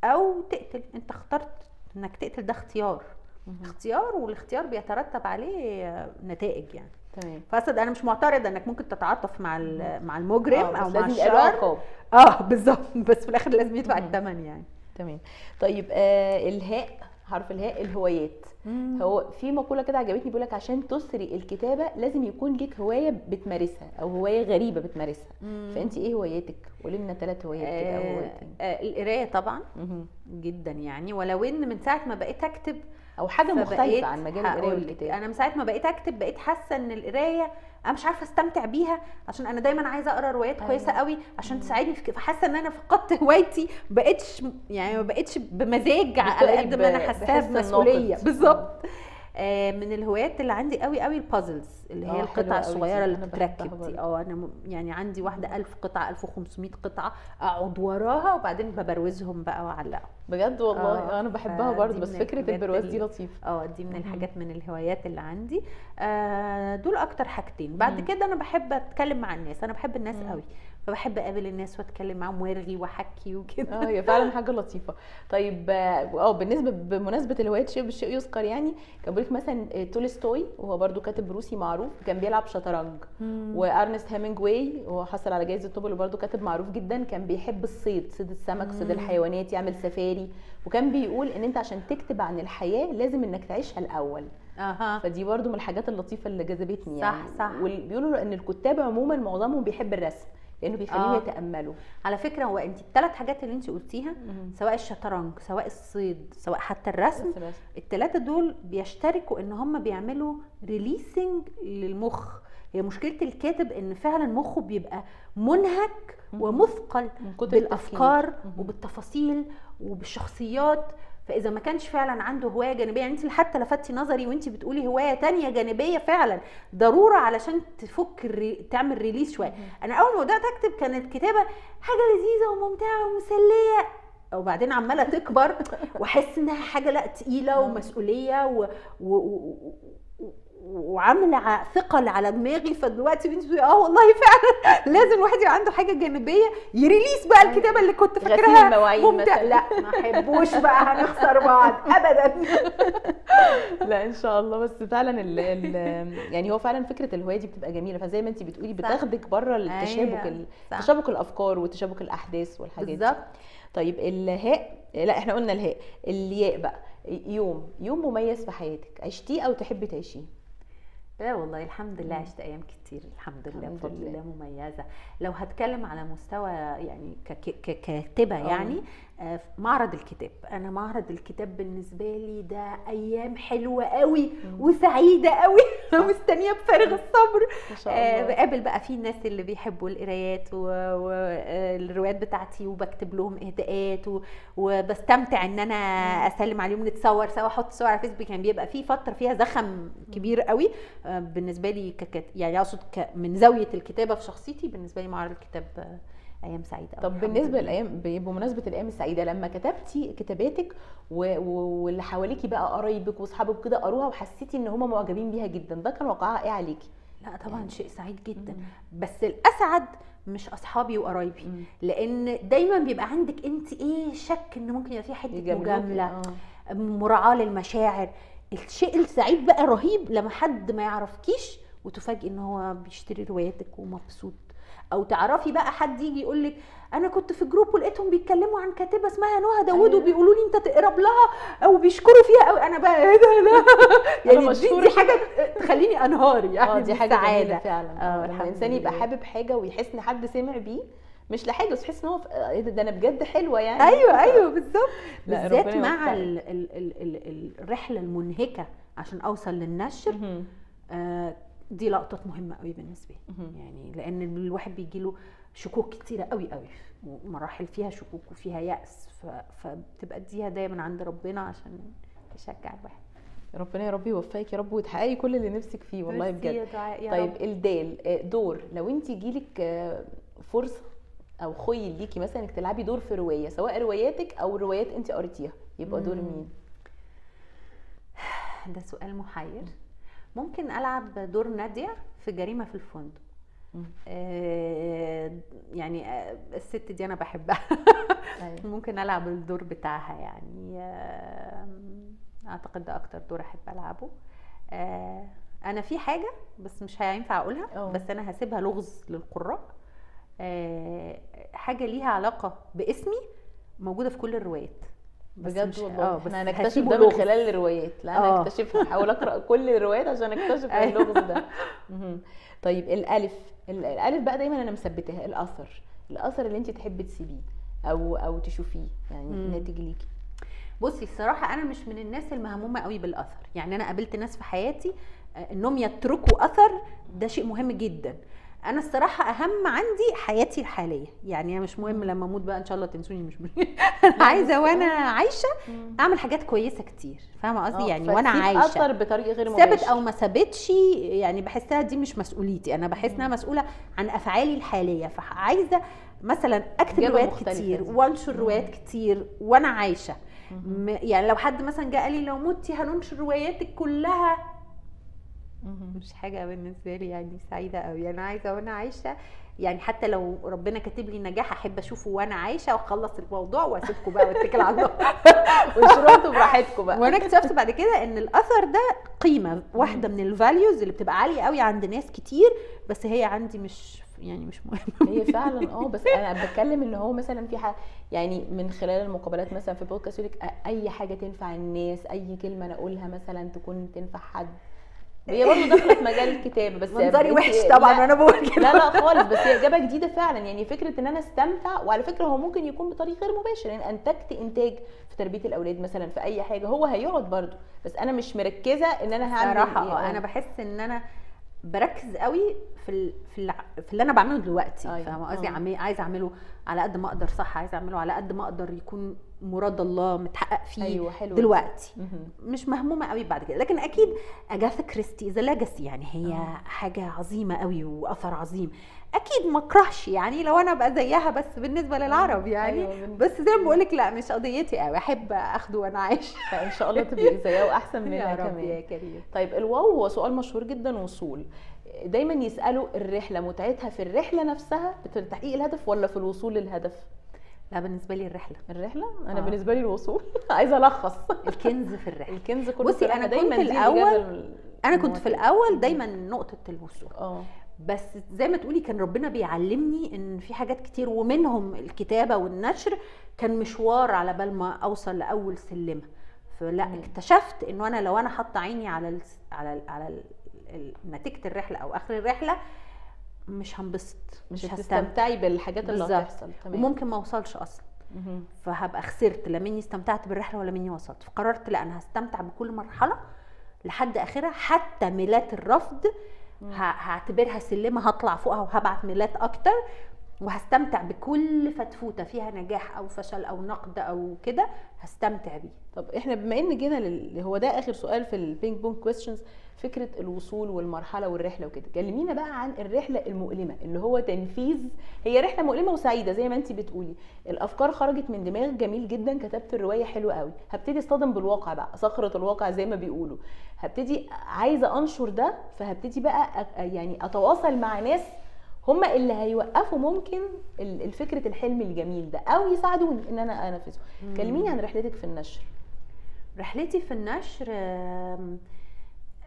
أو تقتل. أنت اخترت إنك تقتل ده اختيار. مم. اختيار والاختيار بيترتب عليه آه، نتائج يعني. تمام. فاسد أنا مش معترضة انك ممكن تتعاطف مع مع المجرم آه، أو مع لازم يبقى له الشر عقاب. آه بالظبط. بس في الآخر لازم يدفع مم. الثمن يعني. تمام. طيب آه الهاء حرف الهاء الهوايات. هو في مقولة كده عجبتني بيقول لك عشان تسري الكتابة لازم يكون ليك هواية بتمارسها أو هواية غريبة بتمارسها. مم. فانت إيه هواياتك؟ قولي لنا ثلاث هوايات كده آه آه القراية طبعا مهم. جدا يعني. ولو إن من ساعة ما بقيت أكتب أو حاجة مختلفه عن مجال القراية هقولك، والكتاب أنا من ساعة ما بقيت أكتب بقيت حاسة إن القراية أنا مش عارفة أستمتع بيها عشان أنا دايما عايزة أقرأ روايات أيوة. كويسة قوي عشان تساعدني في فحاسة إن أنا فقدت هوايتي بقتش يعني ما بقتش بمزاج على قد ما أنا حاساها بمسؤولية. بالظبط آه، من الهوايات اللي عندي قوي قوي البازلز اللي آه، هي حلوة القطع الصغيرة اللي بتتركب دي. آه أنا يعني عندي واحدة 1000 قطعة 1500 قطعة أقعد وراها وبعدين ببروزهم بقى وأعلقهم بجد والله آه، أنا بحبها برضه بس فكرة البرواز دي لطيفة آه دي من. الحاجات من الهوايات اللي عندي آه دول أكتر حاجتين بعد. كده أنا بحب أتكلم مع الناس أنا بحب الناس. قوي فبحب أقابل الناس وأتكلم معاهم وأرغي وأحكي وكده. آه هي فعلا حاجة لطيفة. طيب آه آه بالنسبة بمناسبة الهوايات شيء بالشيء يذكر يعني كان بيقول مثلا آه، تولستوي وهو برضو كاتب روسي معروف كان بيلعب شطرنج. وأرنست هيمنجواي وهو حصل على جائزه نوبل وبرضه كاتب معروف جدا كان بيحب الصيد صيد السمك صيد. الحيوانات يعمل سفاري. وكان بيقول إن أنت عشان تكتب عن الحياة لازم إنك تعيشها الأول. أها. فدي برضو من الحاجات اللطيفة اللي جذبتني صح، يعني. صح. وبيقولوا إن الكتاب عموما معظمهم بيحب الرسم. لأنه بيخليهم آه. يتاملوا على فكرة هو انت الثلاث حاجات اللي انت قلتيها سواء الشطرنج سواء الصيد سواء حتى الرسم. الثلاثه دول بيشتركوا إن هم بيعملوا ريليسنج للمخ هي مشكلة الكاتب إن فعلا مخه بيبقى منهك. ومثقل من بالأفكار. وبالتفاصيل وبالشخصيات فإذا ما كانش فعلا عنده هواية جانبية يعني أنت حتى لفتي نظري وأنت بتقولي هواية تانية جانبية فعلا ضرورة علشان تفك الري... تعمل ريليس شوية. أنا أول ما بدأت أكتب كانت كتابة حاجة لذيذة وممتعة ومسلية. وبعدين عمالة تكبر وأحس إنها حاجة لا تقيلة ومسؤولية و... و... و... وعاملة ثقل على دماغي فدلوقتي بنتي بتقولي آه والله فعلا. لازم الواحد يبقى عنده حاجة جانبية يريليس بقى الكتابة اللي كنت فاكراها. ممتع. لا ما أحبوش بقى هنخسر بعض. ابدا. لا إن شاء الله. بس فعلا ال ال يعني هو فعلا فكرة الهواية دي بتبقى جميلة. فزي ما انت بتقولي بتاخدك بره التشابك ال- صح. تشابك الأفكار وتشابك الأحداث والحاجات دي. بالظبط. طيب الهاء لا إحنا قلنا الهاء. الياء بقى. يوم. يوم مميز في حياتك. عشتيه أو تحبي تعيشيه؟ لا والله الحمد لله عشت أيام كتير الحمد لله بفضل لله. الله مميزة لو هتكلم على مستوى يعني كك- ككاتبه آه. يعني معرض الكتاب. أنا معرض الكتاب بالنسبة لي ده أيام حلوة قوي. وسعيدة قوي. مستنية بفارغ الصبر. آه، بقابل بقى في الناس اللي بيحبوا القرايات والروايات بتاعتي وبكتب لهم إهداءات وبستمتع إن أنا أسلم عليهم نتصور سوا أحط صور على فيسبوك. يعني بيبقى في فترة فيها زخم كبير قوي. آه، بالنسبة لي ككت... يعني أقصد ك... من زاوية الكتابة في شخصيتي بالنسبة لي معرض الكتاب آه، أيام سعيدة طب بالنسبة. للأيام بمناسبة الأيام السعيدة لما كتبتي كتاباتك و- واللي حواليكي بقى قرايبك وأصحابك كده قروها وحسيتي إن هم معجبين بيها جدا ده كان وقعها إيه عليكي لا طبعا شيء سعيد جدا مم. بس الأسعد مش أصحابي وقرايبي. لأن دايما بيبقى عندك أنت إيه شك إن ممكن يبقى في حتة. مجاملة آه. مراعاة للمشاعر الشيء السعيد بقى رهيب لما حد ما يعرفكيش وتفاجئي إن هو بيشتري رواياتك ومبسوط أو تعرفي بقى حد يجي يقول لك أنا كنت في جروب ولقيتهم بيتكلموا عن كاتبة اسمها نهى داوود أيوة. وبيقولوا لي أنت تقرب لها أو بيشكروا فيها قوي أنا بقى إيه ده لا يعني دي, دي حاجة تخليني أنهار يعني آه دي حاجة السعادة. فعلا آه آه لما الإنسان يبقى. حابب حاجة ويحس إن حد سمع بيه مش لحاجة بس يحس إن هو ف- إيه ده, أنا بجد حلوة يعني أيوه أيوه بالظبط بالذات مع يوفقك. ال ال ال ال الرحلة المنهكة عشان أوصل للنشر. آه دي لقطه مهمة قوي بالنسبة لي. يعني لأن الواحد بيجي له شكوك كتيرة قوي قوي. ومراحل فيها شكوك وفيها يأس ف- فبتبقى اديها دايما عند ربنا عشان يشجع الواحد. ربنا يا رب يوفقك يا رب وتحققي كل اللي نفسك فيه والله بجد. يا طيب رب. الدال آه، دور. لو انت جيلك آه، فرصة أو خيل ليكي مثلا إنك تلعبي دور في رواية سواء رواياتك أو روايات انت قريتيها يبقى دور. مين؟ ده سؤال محير. ممكن ألعب دور نادية في جريمة في الفندق. آه يعني آه الست دي أنا بحبها أيوة. ممكن ألعب الدور بتاعها يعني آه أعتقد ده أكتر دور أحب ألعبه آه أنا في حاجة بس مش هينفع أقولها أوه. بس أنا هسيبها لغز للقراء حاجة ليها علاقة باسمي موجودة في كل الروايات بجد والله آه إحنا بس هنكتشف ده من. خلال الروايات لا أنا آه. هكتشفها هحاول أقرأ كل الروايات عشان اكتشف أيوة. اللغز ده. طيب الألف ال- الألف بقى دايما أنا مثبتها الأثر الأثر اللي أنت تحبي تسيبيه أو أو تشوفيه يعني. ناتج ليكي بصي الصراحة أنا مش من الناس المهمومة قوي بالأثر يعني أنا قابلت ناس في حياتي آه، إنهم يتركوا أثر ده شيء مهم جدا أنا الصراحة أهم عندي حياتي الحالية. يعني أنا مش مهم لما أموت بقى إن شاء الله تنسوني مش مهم. أنا عايزة وأنا عايشة أعمل حاجات كويسة كتير. فاهمة قصدي؟ آه، يعني وأنا عايشة. أثر بطريقة غير ثابت مباشر. أو ما ثابتش يعني بحسها دي مش مسؤوليتي. أنا بحس إنها مسؤولة عن أفعالي الحالية. فعايزة مثلا أكتب روايات كتير. وأنشر روايات كتير وأنا عايشة. يعني لو حد مثلا جه قال لي لو متي هننشر رواياتك كلها. مش حاجة بالنسبة لي يعني سعيدة قوي أنا عايزة وأنا عايشة يعني حتى لو ربنا كاتب لي نجاح أحب أشوفه وأنا عايشة وأخلص الموضوع وأسيبكم بقى وأتكل على الله. وأشربوا براحتكم بقى. وأنا اكتشفت بعد كده إن الأثر ده قيمة واحدة من الفاليوز اللي بتبقى عالية قوي عند ناس كتير بس هي عندي مش يعني مش مهم. هي فعلا آه بس أنا بتكلم إن هو مثلا في حاجة يعني من خلال المقابلات مثلا في بودكاست يقول لك أي حاجة تنفع الناس أي كلمة أنا أقولها مثلا تكون تنفع حد. هي برضه داخله في مجال الكتابة بس منظري وحش طبعا وأنا بقول كده لا لا خالص بس هي إجابة جديدة فعلا يعني فكرة إن أنا أستمتع وعلى فكرة هو ممكن يكون بطريقة غير مباشرة يعني أنتجت إنتاج في تربية الأولاد مثلا في أي حاجة هو هيقعد برضه بس أنا مش مركزة إن أنا هعمل صراحة إيه. آه أنا بحس إن أنا بركز قوي في ال... في, اللي أنا بعمله دلوقتي أيوة. فاهمة قصدي آه. عمي- عايزة أعمله على قد ما أقدر صح عايزة أعمله على قد ما أقدر يكون مراد الله متحقق فيه أيوه حلو دلوقتي. مهم. مش مهمومة قوي بعد كده. لكن أكيد اجاثا كريستي the legacy يعني هي آه. حاجة عظيمة قوي وأثر عظيم. أكيد ما أكرهش يعني لو أنا أبقى زيها بس بالنسبة للعرب يعني أيوة، بس زي ما بقول لك لا مش قضيتي قوي. أحب أخده وأنا عايشة. فان شاء الله تبقي زيها وأحسن منها يا رب كمان. يا كريم. طيب الواو هو سؤال مشهور جدا وصول. دايما يسألوا الرحلة متعتها في الرحلة نفسها في تحقيق الهدف ولا في الوصول للهدف؟ لا بالنسبة لي الرحلة. الرحلة؟ أنا آه. بالنسبة لي الوصول. عايزة ألخص. الكنز في الرحلة. الكنز كله بصي، أنا دايما كنت الإجابة أنا كنت في. الأول دايما نقطة الوصول. آه. بس زي ما تقولي كان ربنا بيعلمني إن في حاجات كتير ومنهم الكتابة والنشر كان مشوار على بال ما أوصل لأول سلمة. فلا. اكتشفت إنه أنا لو أنا حاطة عيني على ال على ال على ال- ال- نتيجة الرحلة أو آخر الرحلة مش هنبسط مش هستمتع. هتستمتعي بالحاجات اللي. هتحصل. تمام. وممكن ما أوصلش أصلا. فهبقى خسرت لا مني استمتعت بالرحلة ولا مني وصلت. فقررت لا أنا هستمتع بكل مرحلة لحد آخرها. حتى mailات الرفض هعتبرها سلمة هطلع فوقها وهبعت mailات أكتر وهستمتع بكل فتفوتة فيها نجاح أو فشل أو نقد أو كده هستمتع بيه. طب إحنا بما إن جينا لل... هو ده آخر سؤال في ال ping pong questions فكرة الوصول والمرحلة والرحلة وكده. كلمينا بقى عن الرحلة المؤلمة اللي هو تنفيذ. هي رحلة مؤلمة وسعيدة زي ما انت بتقولي. الأفكار خرجت من دماغك جميل جدا كتبت الرواية حلوة قوي. هبتدي اصطدم بالواقع بقى صخرة الواقع زي ما بيقولوا. هبتدي عايزة أنشر ده فهبتدي بقى يعني أتواصل مع ناس هم اللي هيوقفوا ممكن ال- الفكرة الحلم الجميل ده أو يساعدوني إن أنا أنفذه. كلميني عن رحلتك في النشر. رحلتي في النشر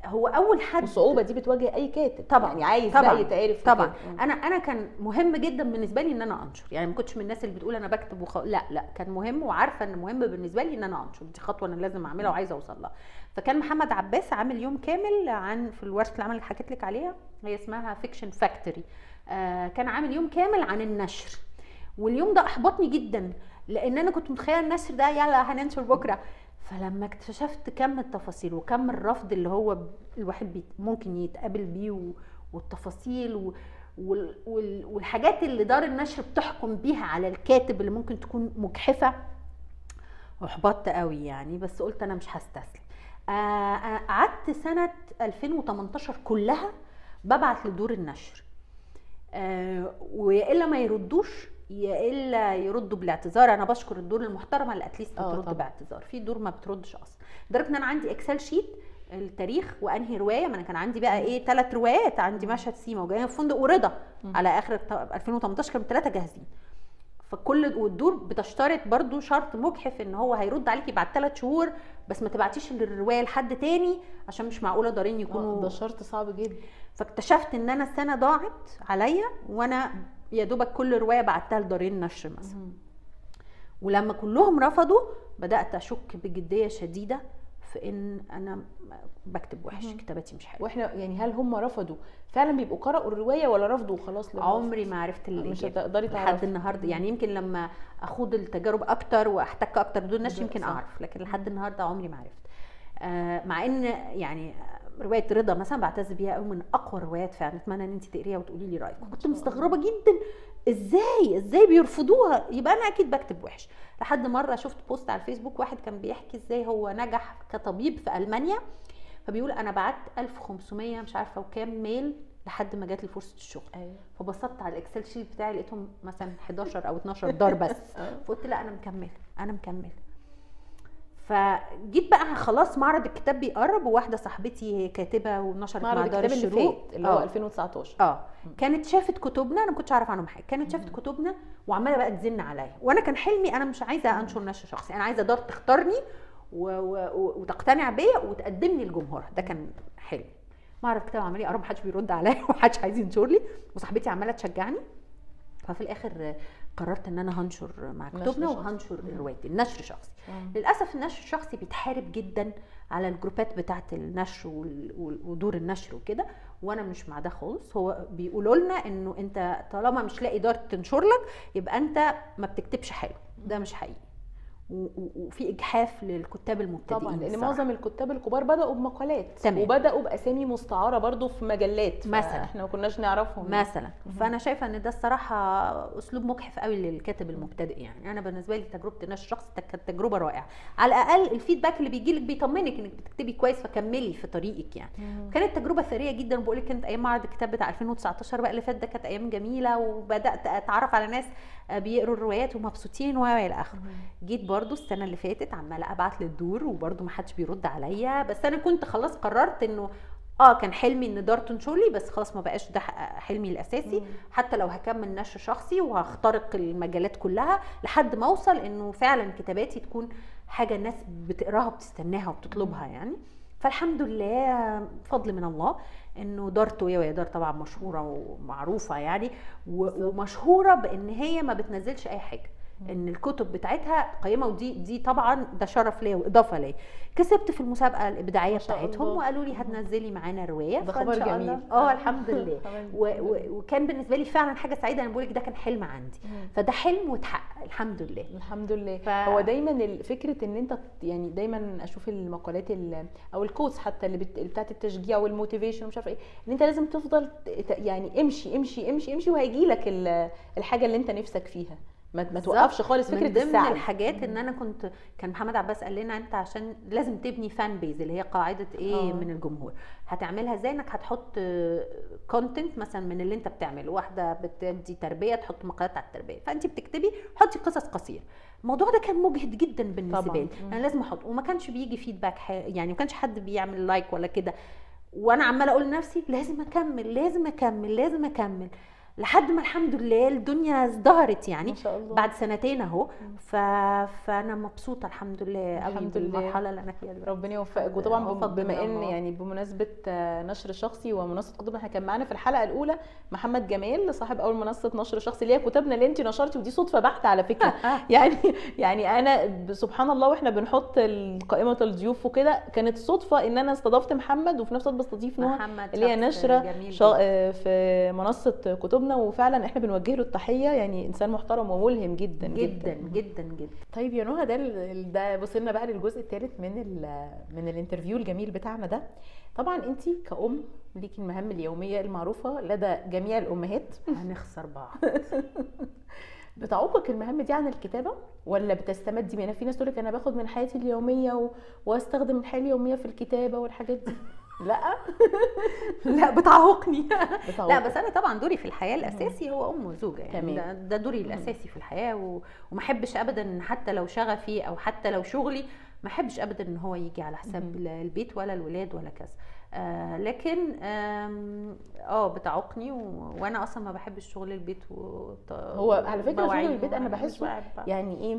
هو أول حد والصعوبه دي بتواجه أي كاتب. طبعا يعني عايز طبعا بقى يتعرف طبعا. وكده. أنا أنا كان مهم جدا بالنسبة لي إن أنا أنشر. يعني ما كنتش من الناس اللي بتقول أنا بكتب وخ... لا لا. كان مهم وعارفة إن مهم بالنسبة لي إن أنا أنشر. دي خطوة أنا لازم أعملها وعايزة أوصل لها. فكان محمد عباس عامل يوم كامل عن في الورشة العمل اللي حكيت لك عليها. هي اسمها Fiction Factory آه كان عامل يوم كامل عن النشر. واليوم ده أحبطني جدا لأن أنا كنت متخيلة النشر ده يلا هننشر بكرة. فلما اكتشفت كم التفاصيل وكم الرفض اللي هو الواحد ممكن يتقابل بيه والتفاصيل و وال- وال- والحاجات اللي دار النشر بتحكم بيها على الكاتب اللي ممكن تكون مجحفه أحبطت قوي يعني بس قلت أنا مش هستسلم. آه، آه، قعدت سنة 2018 كلها ببعت لدور النشر. آه، ويا إلا ما يردوش يا إلا يردوا بالاعتذار. أنا بشكر الدور المحترمة اللي at least آه، بترد. باعتذار. في دور ما بتردش أصلا. لدرجه ان أنا عندي Excel sheet التاريخ وأنهي رواية. ما أنا كان عندي بقى إيه ثلاث روايات. عندي مشهد سيما وجاية في فندق ورضا. على آخر الت- 2018 كانوا ثلاثة جاهزين. فكل والدور بتشترط برضو شرط مجحف إن هو هيرد عليكي بعد ثلاث شهور بس ما تبعتيش الرواية لحد تاني عشان مش معقولة دارين آه، يكونوا ده شرط صعب جدا. فاكتشفت إن أنا السنة ضاعت عليا وأنا يا دوبك كل رواية بعتها لدارين نشر مثلا. ولما كلهم رفضوا بدأت أشك بجدية شديدة في إن أنا بكتب وحش. كتاباتي مش حلوة. وإحنا يعني هل هم رفضوا؟ فعلا بيبقوا قرأوا الرواية ولا رفضوا وخلاص عمري ما عرفت مش الاجابه هتقدري لحد تعرفي. النهارده. يعني يمكن لما أخوض التجارب أكتر وأحتك أكتر بدون نشر يمكن. أعرف. لكن لحد النهارده عمري ما عرفت. آه مع إن يعني رواية رضا مثلا بعتز بيها قوي من أقوى الروايات فعلا. أتمنى إن انت تقريها وتقولي لي رأيك. كنت. مستغربة جدا إزاي إزاي بيرفضوها؟ يبقى أنا أكيد بكتب وحش. لحد مرة شفت post على الفيسبوك واحد كان بيحكي إزاي هو نجح كطبيب في ألمانيا. فبيقول أنا بعت 1500 مش عارفة وكام mail لحد ما جات لي فرصة الشغل. أيوه. فبصيت على ال Excel sheet بتاعي لقيتهم مثلا 11 أو 12 دار بس. آه. فقلت لا أنا مكملة أنا مكملة. فجيت بقى خلاص معرض الكتاب بيقرب وواحدة صاحبتي كاتبة ونشرت مع معرض دار الكتاب اللي الشروق. فات اللي هو آه. 2019 آه. كانت شافت كتبنا أنا ما كنتش أعرف عنهم حاجة. كانت شافت كتبنا وعمالة بقى تزن عليا. وأنا كان حلمي أنا مش عايزة أنشر نشر شخصي أنا عايزة دار تختارني و... و... وتقتنع بيا وتقدمني لجمهورها. ده كان حلمي معرض كتاب عمال يقرب محدش بيرد عليا ومحدش عايز ينشر لي. وصاحبتي عمالة تشجعني. ففي الآخر قررت إن أنا هنشر مع كتبنا. وهنشر. روايتي النشر شخصي. للأسف النشر الشخصي بيتحارب جدا على الجروبات بتاعه النشر ودور النشر وكده وأنا مش مع ده خالص هو بيقولوا لنا إنه أنت طالما مش لاقي دار تنشر لك يبقى أنت ما بتكتبش حلو ده مش حقيقي وفي إجحاف للكتاب المبتدئين طبعا لأن. معظم الكتاب الكبار بدأوا بمقالات تمام. وبدأوا بأسامي مستعارة برضو في مجلات مثلا. إحنا ما كناش نعرفهم. مثلا. فأنا شايفة إن ده الصراحة أسلوب مجحف قوي للكاتب المبتدئ يعني. أنا بالنسبة لي تجربة النشر الشخصي كانت تجربة رائعة. على الأقل الفيدباك اللي بيجي لك بيطمنك إنك بتكتبي كويس فكملي في طريقك يعني. مم. كانت تجربة ثرية جدا. بقول لك كانت أيام معرض الكتاب بتاع 2019 بقى اللي فات ده كانت أيام جميلة وبدأت أتعرف على ناس بيقروا الروايات ومبسوطين و إلى اخره جيت برضو السنة اللي فاتت عمالة أبعت للدور وبرضو ما حدش بيرد عليا بس أنا كنت خلاص قررت إنه آه كان حلمي إن دار تنشر لي بس خلاص ما بقاش ده حلمي الأساسي. مم. حتى لو هكمل نشر شخصي وهخترق المجالات كلها لحد ما أوصل إنه فعلا كتاباتي تكون حاجة الناس بتقراها وبتستناها وبتطلبها يعني. فالحمد لله فضل من الله إنه دار تويا وهي دار طبعا مشهورة ومعروفة يعني ومشهورة بإن هي ما بتنزلش أي حاجة. إن الكتب بتاعتها قيمة ودي دي طبعا ده شرف ليا وإضافة ليا كسبت في المسابقة الإبداعية بتاعتهم الله. وقالوا لي هتنزلي معانا رواية ده خبر جميل. آه الحمد لله و. و وكان بالنسبة لي فعلا حاجة سعيدة أنا بقول لك ده كان حلم عندي مم. فده حلم واتحقق الحمد لله الحمد لله ف- هو دايما فكرة إن أنت يعني دايما أشوف المقالات ال- أو ال quotes حتى اللي بت- بتاعت التشجيع وال motivation ومش عارفة إيه إن أنت لازم تفضل يعني امشي امشي امشي امشي وهيجي لك الحاجة اللي أنت نفسك فيها ما, ما. توقفش خالص من فكره ضمن السعي. الحاجات إن أنا كنت كان محمد عباس قال لنا أنت عشان لازم تبني fan base اللي هي قاعدة إيه آه. من الجمهور. هتعملها إزاي؟ إنك هتحط content مثلا من اللي أنت بتعمله. واحدة بتدي تربية تحط مقالات على التربية. فأنت بتكتبي حطي قصص قصيرة. الموضوع ده كان مجهد جدا بالنسبة. لي. أنا لازم أحط. وما كانش بيجي feedback يعني ما كانش حد بيعمل like ولا كده. وأنا عمالة أقول لنفسي لازم أكمل لازم أكمل لازم أكمل. لحد ما الحمد لله الدنيا ازدهرت يعني. ما شاء الله. بعد سنتين اهو. ف... فانا مبسوطة الحمد لله قوي الحمد لله. بالمرحلة اللي أنا فيها دلوقتي. ربنا يوفقك. وطبعا بما إن. يعني بمناسبة نشر شخصي ومنصة كتب إحنا كان معانا في الحلقة الأولى محمد جمال صاحب أول منصة نشر شخصي اللي هي كتبنا اللي انت نشرتي ودي صدفة بحتة على فكرة. يعني يعني أنا سبحان الله وإحنا بنحط قائمه الضيوف وكده كانت صدفة إن أنا استضفت محمد وفي نفس الوقت بستضيف نهى اللي هي نشرة شا... في منصة كتبنا وفعلا إحنا بنوجه له التحية يعني إنسان محترم وملهم جدا جدا. جدا جدا طيب يا نهى ده ده وصلنا بقى للجزء الثالث من ال من الانترفيو الجميل بتاعنا ده. طبعا أنت كأم ليكي المهام اليومية المعروفة لدى جميع الأمهات. هنخسر بعض. بتعوقك المهام دي عن الكتابة ولا بتستمدي؟ منها في ناس تقول لك أنا باخد من حياتي اليومية و... وأستخدم الحياة اليومية في الكتابة والحاجات دي. لا. لا بتعوقني. لا بس أنا طبعا دوري في الحياة الأساسي هو أم وزوجة يعني تمام. ده, ده دوري الأساسي في الحياة و... وما أحبش ابدا حتى لو شغفي أو حتى لو شغلي ما أحبش ابدا إن هو يجي على حساب. البيت ولا الولاد ولا كذا. آه لكن آه بتعوقني و... وأنا أصلا ما بحبش شغل البيت و... هو على فكرة شغل البيت مش بحسه يعني إيه؟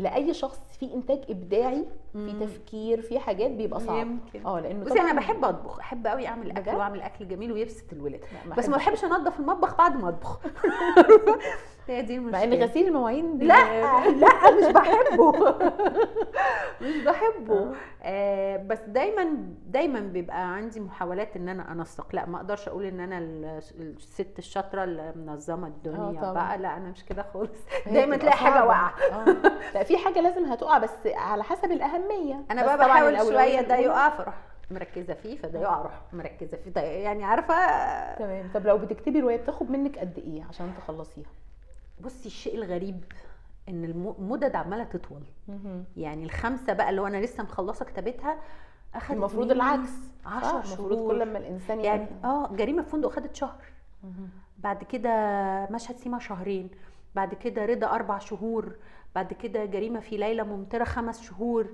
لأي شخص في إنتاج إبداعي في. تفكير في حاجات بيبقى صعب يمكن. آه لأنه بصي أنا بحب أطبخ أحب قوي أعمل أكل؟ وأعمل أكل جميل ويبسط الولاد لا، بس ما بحبش. انضف المطبخ بعد ما أطبخ هي دي مع إن المشكلة غسيل المواعين لا لا مش بحبه مش بحبه آه. آه بس دايما دايما بيبقى عندي محاولات إن أنا أنسق لا ما أقدرش أقول إن أنا ال- الست الشاطرة اللي منظمة الدنيا طبعاً. بقى لا أنا مش كده خالص دايما تلاقي حاجة. واقعة آه. لا في حاجة لازم هتقع بس على حسب الأهمية. أنا بقى بحاول شوية ده يقع فاروح مركزة فيه فده يقع أروح مركزة فيه. ده يعني عارفة؟ تمام. طب لو بتكتبي رواية بتاخد منك قد إيه عشان تخلصيها؟ بصي الشيء الغريب إن الم- المدد عمالة تطول. يعني الخمسة بقى اللي أنا لسه مخلصة كتابتها أخدت المفروض العكس. 10 صح؟ المفروض شهور. كل ما الإنسان يعني. آه جريمة في فندق خدت شهر. بعد كده مشهد سيما شهرين. بعد كده رضا أربع شهور. بعد كده جريمة في ليله ممطره خمس شهور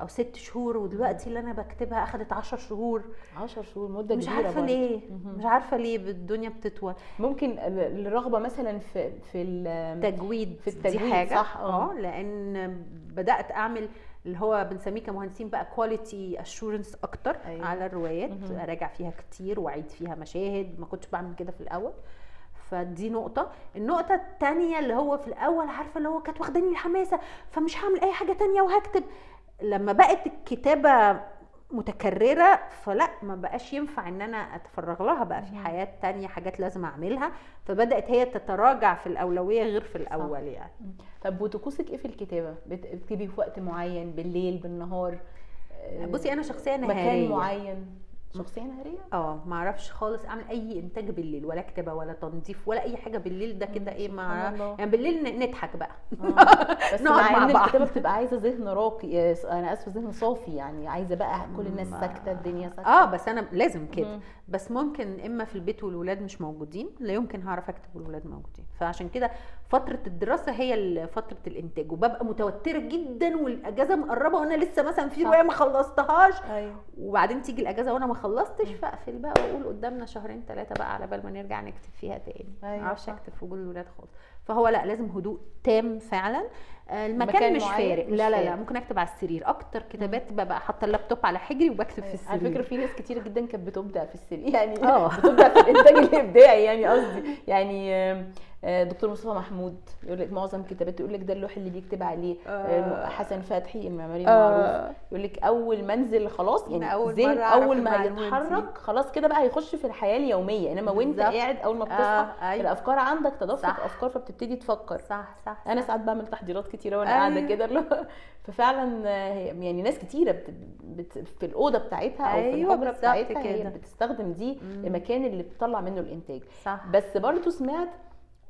أو ست شهور ودلوقتي اللي أنا بكتبها أخدت عشر شهور 10 شهور مدة مش كبيرة عارفة برضه. ليه. مش عارفة ليه الدنيا بتطول ممكن ال- الرغبة مثلا في في ال- تجويد في التجويد، دي حاجة صح، آه. آه لأن بدأت أعمل اللي هو بنسميه كمهندسين بقى quality assurance أكتر أيوة. على الروايات. أراجع فيها كتير وأعيد فيها مشاهد ما كنتش بعمل كده في الأول فدي نقطة. النقطة التانية اللي هو في الأول عارفة اللي هو كانت واخداني الحماسة فمش هعمل أي حاجة تانية وهكتب. لما بقت الكتابة متكررة فلا ما بقاش ينفع إن أنا أتفرغ لها. بقى في. حياة تانية حاجات لازم أعملها. فبدأت هي تتراجع في الأولوية غير في الأول يعني. طب وطقوسك إيه في الكتابة؟ بت- بتكتبي في وقت معين بالليل بالنهار؟ بصي أنا شخصية مكان نهارية. معين. شخصية نهارية آه ما أعرفش خالص أعمل أي إنتاج بالليل ولا كتابة ولا تنظيف ولا أي حاجة بالليل ده كده إيه الله. يعني بالليل نضحك بقى آه. بس مع مع ان. الكتابه بتبقى عايزة ذهن راقي آه، أنا آسفة ذهن صافي يعني عايزة بقى كل الناس ما- ساكتة الدنيا ساكتة آه بس أنا لازم كده. بس ممكن إما في البيت والولاد مش موجودين لا يمكن هعرف أكتب والولاد موجودين. فعشان كده فترة الدراسة هي فترة الإنتاج وببقى متوترة جدا والأجازة مقربة وأنا لسه مثلا في. رواية ما خلصتهاش. أيوه. وبعدين تيجي الأجازة وأنا ما خلصتش فأقفل بقى وأقول قدامنا شهرين ثلاثة بقى على بال ما نرجع نكتب فيها تاني. أيوة ما أعرفش. أكتب في وجود الولاد خالص. فهو لا لازم هدوء تام فعلا. آه، المكان مكان مش فارق. لا لا لا. ممكن أكتب على السرير. أكتر كتابات ببقى حاطة اللابتوب على حجري وبكتب في السرير. على فكرة في ناس كتير جدا كانت بتبدع في السرير. يعني آه. بتبدع في الإنتاج الإبداعي يعني قصدي. يعني دكتور مصطفى محمود يقول لك معظم كتاباته يقول لك ده اللوح اللي بيكتب عليه آه. آه، حسن فتحي المعماري آه. المعروف يقول لك أول منزل خلاص يعني مرة أعرف أول ما. هيتحرك خلاص كده بقى هيخش في الحياة اليومية إنما وأنت. قاعد أول ما بتصحى آه، أيوة. الأفكار عندك تدفق. أفكار فبتبتدي تفكر صح صح أنا صح. ساعات بعمل تحضيرات كتيرة وأنا أيوة. قاعدة كده اللي هو- ففعلا آه، يعني ناس كتيرة بت... بت... في الأوضة بتاعتها أو في أيوة الحجره بتاعتها هي كده. بتستخدم دي. المكان اللي بتطلع منه الإنتاج صح بس برضو سمعت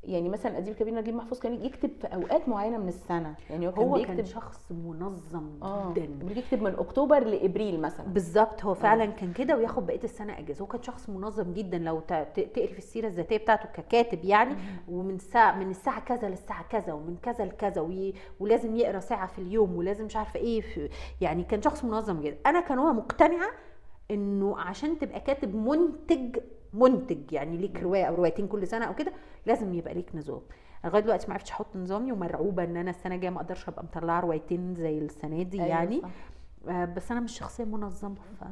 يعني مثلا أديب كبير نجيب محفوظ كان يكتب في أوقات معينة من السنة. يعني هو كان هو بيكتب كان شخص منظم آه جدا. بيكتب من أكتوبر لإبريل مثلا. بالظبط هو فعلا كان كده وياخد بقية السنة إجازة. هو كان شخص منظم جدا. لو تقري في السيرة الذاتية بتاعته ككاتب يعني ومن الساعة من الساعة كذا للساعة كذا ومن كذا لكذا وي- ولازم يقرأ ساعة في اليوم ولازم مش عارفة إيه في يعني كان شخص منظم جدا. أنا كان هو مقتنعة إنه عشان تبقى كاتب منتج منتج يعني ليك رواية أو روايتين كل سنة أو كده لازم يبقى ليك نظام. لغاية دلوقتي ما عرفتش أحط نظامي ومرعوبة إن أنا السنة الجاية ما أقدرش أبقى مطلعة روايتين زي السنة دي أيوة يعني. صح. آه، بس أنا مش شخصية منظمة ف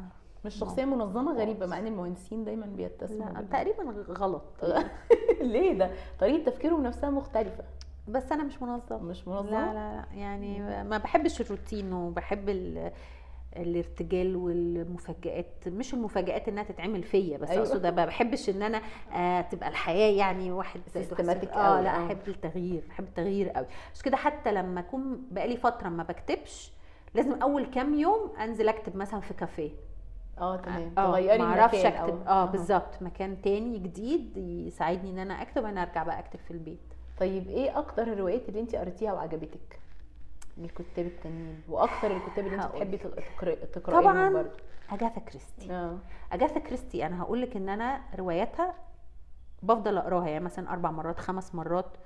مش شخصية منظمة غريبة مع إن المهندسين دايما بيتسموا لا تقريبا غلط. ليه ده؟ طريقة تفكيرهم نفسها مختلفة. بس أنا مش منظمة. مش لا منظمه لا لا. يعني ما بحبش الروتين وبحب ال الارتجال والمفاجآت مش المفاجآت إنها تتعمل فيا بس أيوة. أقصد ما بحبش إن أنا آه تبقى الحياة يعني واحد صفر. آه لا آه. أحب التغيير أحب التغيير قوي مش كده حتى لما أكون بقالي فترة ما بكتبش لازم أول كام يوم أنزل أكتب مثلا في كافيه. آه تمام. آه تغيري ما أعرفش أكتب. آه بالظبط. مكان تاني جديد يساعدني إن أنا أكتب أنا أرجع بقى أكتب في البيت. طيب إيه أكتر الروايات اللي انت قريتيها وعجبتك؟ الكتاب التانيين وأكتر الكتاب اللي أنت هقول. تحبي تقرأي تقرأيهم طبعا برضه. أجاثا كريستي. آه. أجاثا كريستي أنا هقول لك إن أنا رواياتها بفضل أقراها يعني مثلا أربع مرات خمس مرات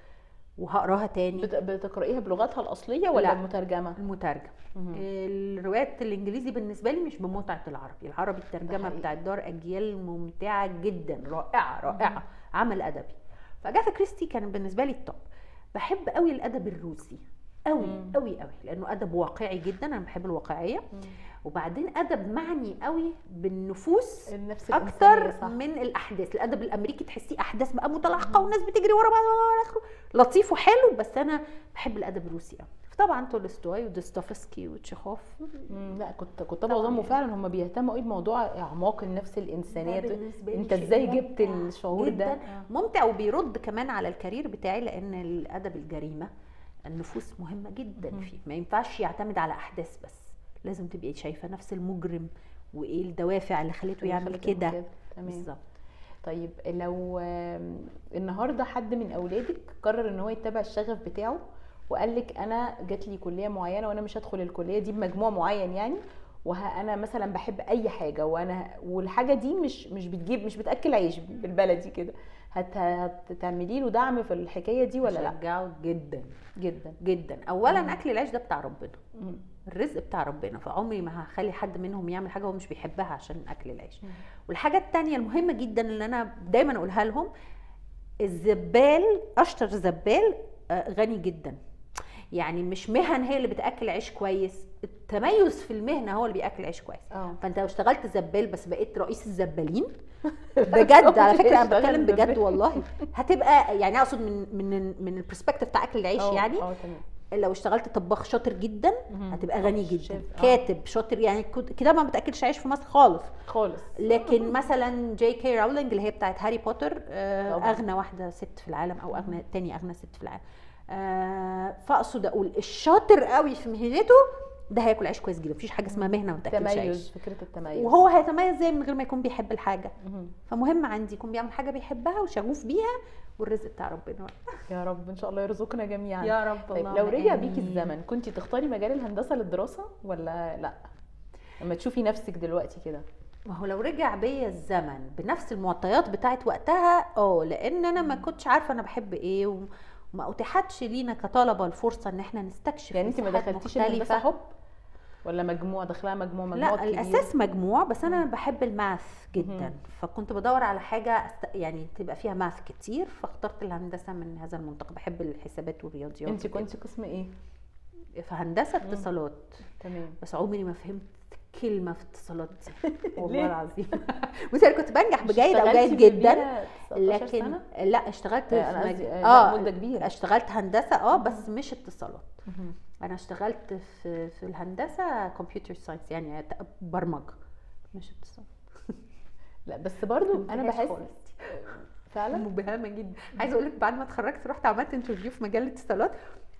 وهقراها تاني. بت- بتقرأيها بلغتها الأصلية ولا لا. المترجمه المترجم. الروايات الإنجليزي بالنسبة لي مش بمتعة العربي. العربي الترجمة. بتاعت دار أجيال ممتعة جدا رائعة رائعة. عمل أدبي. فأجاثا كريستي كان بالنسبة لي ال top. بحب قوي الأدب الروسي. قوي. قوي قوي لأنه أدب واقعي جدا أنا بحب الواقعية. وبعدين أدب معني قوي بالنفوس النفس أكتر صح. من الأحداث. الأدب الأمريكي تحسيه أحداث بقى متلاحقة والناس بتجري ورا بعض لطيف وحلو بس أنا بحب الأدب الروسي قوي طبعا تولستوي ودوستويفسكي وتشيخوف. لا كنت طبعاً. عظام وفعلا هم بيهتموا قوي بموضوع أعماق النفس الإنسانية. أنت إزاي جبت الشعور ده؟ جداً. ممتع وبيرد كمان على الكارير بتاعي لأن الأدب الجريمة النفوس مهمة جدا. فيه. ما ينفعش يعتمد على أحداث بس. لازم تبقي شايفة نفس المجرم وإيه الدوافع اللي خليته يعمل كده. بالظبط. طيب لو النهارده حد من أولادك قرر إن هو يتبع الشغف بتاعه وقال لك أنا جات لي كلية معينة وأنا مش هدخل الكلية دي بمجموع معين يعني وأنا مثلا بحب أي حاجة وأنا والحاجة دي مش مش بتجيب مش بتأكل عيش بالبلدي كده. هت- هتعملي له دعم في الحكاية دي ولا لأ؟ بشجعه جدا. جدا. جدا. اولا مم. أكل العيش ده بتاع ربنا. مم. الرزق بتاع ربنا. فعمري ما هخلي حد منهم يعمل حاجة هو مش بيحبها عشان أكل العيش. مم. والحاجة التانية المهمة جدا اللي أنا دايما أقولها لهم الزبال أشطر زبال آه، غني جدا. يعني مش مهن هي اللي بتأكل عيش كويس. التميز في المهنة هو اللي بياكل عيش كويس. آه. فانت لو اشتغلت زبال بس بقيت رئيس الزبالين بجد على فكرة أنا بتكلم بجد. والله. هتبقى يعني أقصد من من من ال perspective بتاع أكل العيش آه، يعني آه تمام. لو اشتغلت طباخ شاطر جدا. هتبقى غني جدا. آه. كاتب شاطر يعني كتاب ما بتاكلش عيش في مصر خالص. خالص. لكن مثلا جي كي راولينج اللي هي بتاعت هاري بوتر آه، طبعا. أغنى واحدة ست في العالم أو أغنى تاني أغنى ست في العالم. آه، فأقصد أقول الشاطر قوي في مهنته ده هياكل عيش كويس جدا. مفيش حاجة اسمها مهنة ما بتاكلش عيش. تميز فكرة التميز. وهو هيتميز زي من غير ما يكون بيحب الحاجة. مهم. فمهم عندي يكون بيعمل حاجة بيحبها وشغوف بيها والرزق بتاع ربنا. يا رب إن شاء الله يرزقنا جميعا. يا رب طيب لو رجع بيكي الزمن كنت تختاري مجال الهندسة للدراسة ولا لأ؟ لما تشوفي نفسك دلوقتي كده. ما هو لو رجع بيا الزمن بنفس المعطيات بتاعت وقتها آه لأن أنا ما كنتش عارفة أنا بحب إيه وما أتيحتش لينا كطلبة الفرصة إن إحنا نستكشف يعني أنت ما دخلتيش الهندسة. حب؟ ولا مجموع داخلها مجموع مجموع لا كبير الأساس مجموع بس أنا مم. بحب الماث جدا مهم. فكنت بدور على حاجة. يعني تبقى فيها ماث كتير فاخترت الهندسة من هذا المنطق بحب الحسابات والرياضيات أنت. كنت قسم إيه في هندسة اتصالات تمام بس عمري ما فهمت كلمة في اتصالات. دي والله؟ العظيم. بس أنا كنت بنجح بجيد أو جيد جدا بيها 19 لكن سنة؟ لا اشتغلت آه، أنا في مج... آه، لا، مدة كبيرة. اشتغلت هندسة آه بس مش اتصالات. أنا اشتغلت في في الهندسة computer science يعني برمجة مش اتصالات. لا بس برضو أنا بحس. فعلا؟ مبهمة جدا. عايزة أقول لك بعد ما اتخرجت رحت عملت interview في مجال الاتصالات.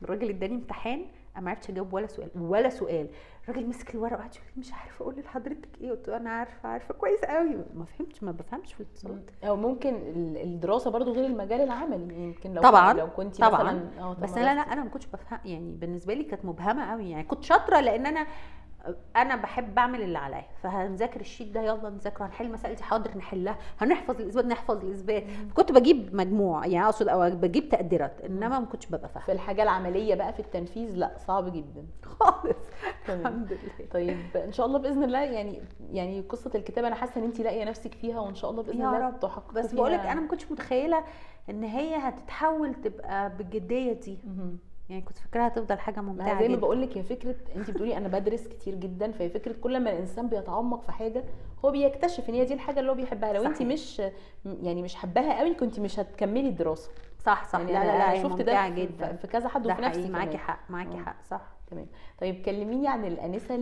الراجل اداني امتحان أنا ما عرفتش أجاوب ولا سؤال ولا سؤال. الراجل مسك الورقة وقعد يقول مش عارفة أقول لحضرتك إيه. قلت له أنا عارفة عارفة كويس قوي ما فهمتش ما بفهمش في الاتصالات. أو ممكن ال- الدراسة برضو غير المجال العملي. يمكن لو طبعاً، لو كنت طبعاً. مثلا آه بس. لا لا أنا ما كنتش بفهم يعني بالنسبة لي كانت مبهمة قوي يعني كنت شاطرة لأن أنا أنا بحب أعمل اللي عليا فهنذاكر الشيت ده يلا نذاكره هنحل مسائل دي حاضر نحلها هنحفظ الإثبات نحفظ الإثبات. كنت بجيب مجموع يعني أقصد أو بجيب تقديرات إنما ما كنتش ببقى في فاهمه الحاجة العملية بقى في التنفيذ لا صعب جدا. خالص. الحمد لله. طيب إن شاء الله بإذن الله يعني يعني قصة الكتابة أنا حاسة إن انت لاقية نفسك فيها وإن شاء الله بإذن يا الله. تحققي بس بقولك فيها- أنا ما كنتش متخيلة إن هي هتتحول تبقى بالجدية دي. يعني كنت فاكراها هتفضل حاجة ممتعة زي ما بقول لك هي فكرة انت بتقولي أنا بدرس كتير جدا فهي فكرة كل ما الإنسان بيتعمق في حاجة هو بيكتشف إن هي دي الحاجة اللي هو بيحبها. لو انت. مش يعني مش حباها قوي كنت مش هتكملي الدراسة. صح صح. يعني لا لا لا شفت ده جدا. في كذا حد وفي نفسي معاكي. حق معاكي آه. حق صح. تمام. طيب كلميني عن الأنسة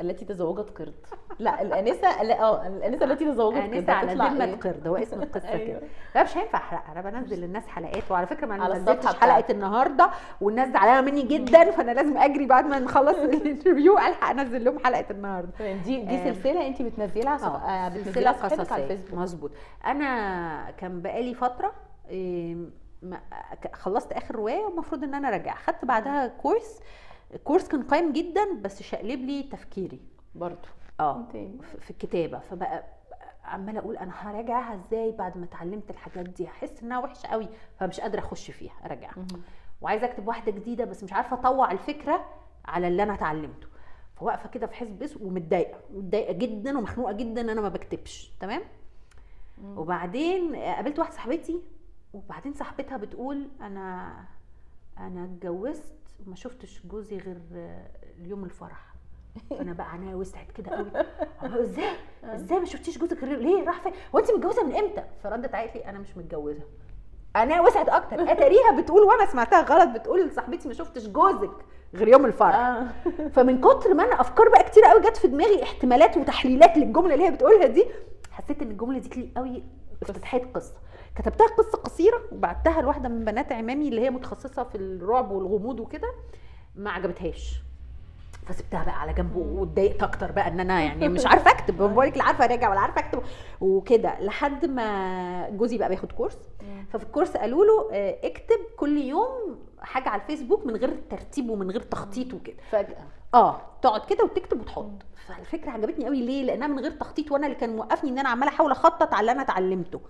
التي تزوجت قرد. لا الأنسة لا، آه الأنسة التي تزوجت قرد. أنسة على ذمة إيه؟ قرد. هو اسم القصة. كده. لا مش هينفع احرق أنا بنزل للناس حلقات وعلى فكرة ما أنا نزلتش. حلقة النهارده والناس زعلانة مني جدا فأنا لازم أجري بعد ما نخلص ال interview ألحق أنزل لهم حلقة النهارده. تمام. دي دي آم. سلسلة انت بتنزليها صف- آه آه، سلسلة على قصصية. الفيسبوك. مظبوط. أنا كان بقالي فترة إيه، خلصت آخر رواية والمفروض إن أنا راجعه خدت بعدها course ال course كان قايم جدا بس شقلب لي تفكيري برضه آه. في- الكتابة. فبقى عمالة أقول أنا هراجعها إزاي بعد ما اتعلمت الحاجات دي؟ هحس إنها وحشة قوي فمش قادرة أخش فيها أراجعها. وعايزة أكتب واحدة جديدة بس مش عارفة أطوع الفكرة على اللي أنا اتعلمته. فواقفة كده في حزب اسود ومتضايقة متضايقة جدا ومخنوقة جدا إن أنا ما بكتبش. تمام؟ مم. وبعدين قابلت واحدة صاحبتي وبعدين صاحبتها بتقول أنا أنا اتجوزت وما شفتش جوزي غير اليوم الفرح. أنا بقى عينيا وسعت كده قوي. إزاي؟ إزاي ما شفتيش جوزك غير ليه؟ راح فين؟ وانت متجوزة من إمتى؟ فردت قالت لي أنا مش متجوزة. أنا وسعت أكتر. أتاريها بتقول وأنا سمعتها غلط بتقول لصاحبتي ما شفتش جوزك غير يوم الفرح. آه. فمن كتر ما أنا أفكار بقى كتير قوي جت في دماغي احتمالات وتحليلات للجملة اللي هي بتقولها دي حسيت إن الجملة دي تليق قوي افتتاحيه قصة. كتبتها قصة قصيرة وبعتها لواحدة من بنات عمامي اللي هي متخصصة في الرعب والغموض وكده ما عجبتهاش. فسبتها بقى على جنب واتضايقت أكتر بقى إن أنا يعني مش عارفة أكتب بقول لك لا عارفة أراجع ولا عارفة أكتب وكده. لحد ما جوزي بقى بياخد كورس. ففي الكورس قالوا له آه، اكتب كل يوم حاجة على الفيسبوك من غير ترتيب ومن غير تخطيط وكده. فجأة. آه تقعد كده وتكتب وتحط. فالفكرة عجبتني قوي ليه؟ لأنها من غير تخطيط وأنا اللي كان موقفني إن أنا عمالة أحاول أخطط على اللي أنا اتعلمته.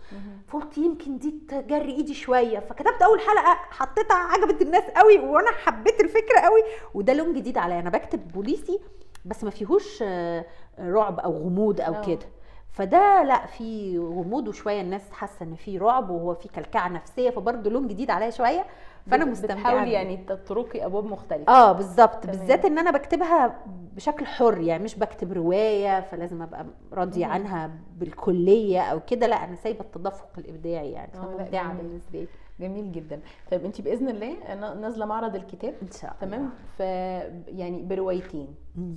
فقلت يمكن دي تجري إيدي شوية. فكتبت أول حلقة حطيتها عجبت الناس قوي وأنا حبيت الفكرة قوي. وده لون جديد عليا. أنا بكتب بوليسي بس ما فيهوش آه، رعب أو غموض أو آه. كده. فده لأ في غموض وشوية الناس حاسة إن في رعب وهو في كلكعة نفسية. فبرضه لون جديد عليا شوية. فأنا مستمتعة بتحاولي. يعني تطرقي أبواب مختلفة آه بالظبط. بالذات إن أنا بكتبها بشكل حر يعني مش بكتب رواية فلازم أبقى راضية. عنها بالكلية أو كده لأ أنا سايبة التدفق الإبداعي يعني آه، فممتعة. بالنسبة لي جميل جدا. طيب انت بإذن الله نا- نازلة معرض الكتاب. إن شاء الله. تمام ف يعني بروايتين.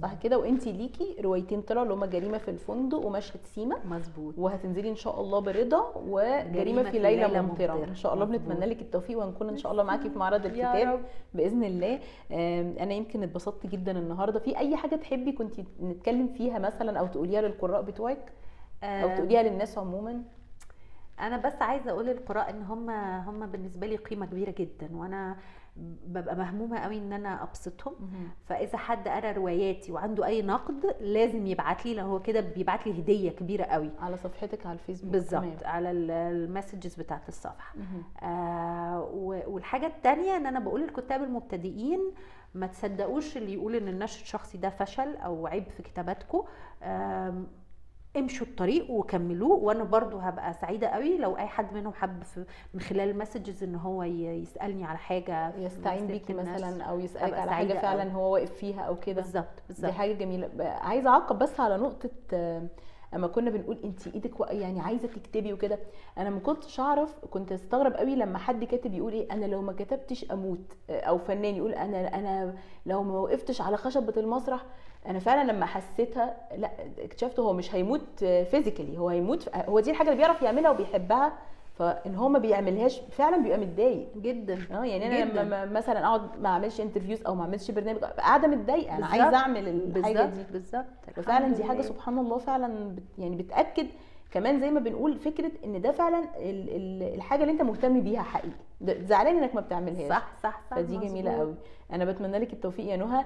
صح كده؟ وانت ليكي روايتين طلعوا اللي هما جريمة في الفندق ومشهد سيما. مظبوط. وهتنزلي إن شاء الله برضا وجريمة في ليله ممطرة. إن شاء الله. بنتمنى لك التوفيق وهنكون إن شاء الله معاكي في معرض الكتاب. بإذن الله. أنا يمكن اتبسطت جدا النهارده. في أي حاجة تحبي كنت نتكلم فيها مثلا أو تقوليها للقراء بتوعك؟ أو تقوليها للناس عموما؟ أنا بس عايزة أقول للقراء إن هم هم بالنسبة لي قيمة كبيرة جدا وأنا ببقى مهمومة قوي إن أنا أبسطهم. فإذا حد قرأ رواياتي وعنده أي نقد لازم يبعت لي لو هو كده بيبعت لي هدية كبيرة قوي على صفحتك على الفيسبوك. بالظبط على ال- المسجز بتاعت الصفحة. آه والحاجة التانية إن أنا بقول للكتاب المبتدئين ما تصدقوش اللي يقول إن النشر الشخصي ده فشل أو عيب في كتاباتكم امشوا الطريق وكملوه وأنا برضو هبقى سعيدة قوي لو أي حد منهم حب من خلال المسجز إن هو يسألني على حاجة يستعين بيكي. مثلا أو يسألك على حاجة فعلا. هو واقف فيها أو كده بالظبط دي بالظبط حاجة جميلة عايزة أعقب بس على نقطة اما كنا بنقول انت إيدك يعني عايزة تكتبي وكده. أنا ما كنتش أعرف كنت أستغرب قوي لما حد كاتب يقول إيه أنا لو ما كتبتش أموت. أو فنان يقول أنا أنا لو ما وقفتش على خشبة المسرح أنا فعلا لما حسيتها لا اكتشفت هو مش هيموت physically هو هيموت هو دي الحاجة اللي بيعرف يعملها وبيحبها. فان هو ما بيعملهاش فعلا بيبقى متضايق جدا آه يعني أنا جداً. لما مثلا أقعد ما أعملش interviews أو ما أعملش برنامج قاعدة متضايقة أنا. عايزة أعمل الحاجة دي بالظبط الحمد دي حاجة. سبحان الله فعلا بت يعني بتأكد كمان زي ما بنقول فكرة إن ده فعلا ال- ال- الحاجة اللي أنت مهتم بيها حقيقي. زعلان إنك ما بتعملهاش. صح صح صح. فدي جميلة. قوي. أنا بتمنى لك التوفيق يا نهى.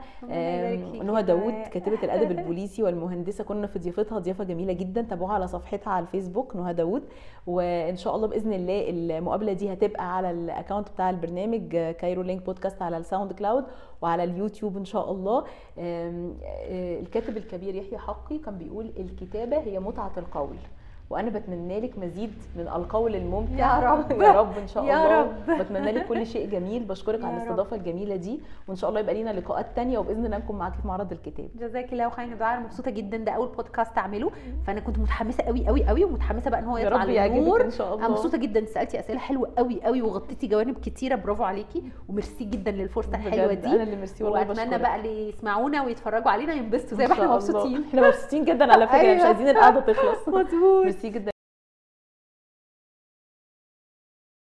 نهى داوود. كاتبة الأدب البوليسي والمهندسة كنا في ضيافتها ضيافة جميلة جدا. تابعوها على صفحتها على الفيسبوك نهى داوود. وإن شاء الله بإذن الله المقابلة دي هتبقى على ال account بتاع البرنامج آه، Cairo Link Podcast على ال SoundCloud وعلى اليوتيوب إن شاء الله. آه، الكاتب الكبير يحيى حقي كان بيقول الكتابة هي متعة القول. وأنا بتمنى لك مزيد من القول الممتع. يا رب. يا رب إن شاء يا الله. رب. بتمنى لك كل شيء جميل. بشكرك يا على رب. الاستضافة الجميلة دي. وإن شاء الله يبقى لينا لقاءات تانية. وبإذن الله نكون معاكي في معرض الكتاب. جزاك الله خير يا دعاء. أنا مبسوطة جدا ده أول بودكاست أعمله. فأنا كنت متحمسة قوي قوي قوي ومتحمسة بقى إن هو يا يطلع رب يعجبك للنور إن شاء الله. أنا مبسوطة جدا. سألتي أسئلة حلوة قوي قوي وغطيتي جوانب كتيرة. برافو عليكي. وميرسي جدا للفرصة الحلوة دي. أنا اللي ميرسي والله. وأتمنى. بقى اللي يسمعونا ويتفرجوا علينا ينبسطوا. زي ما إحنا. مبسوطين. إحنا مبسوطين جدا على فكرة. مش أيوة. عايزين القعدة تخلص. مظبوط. ميرسي جدا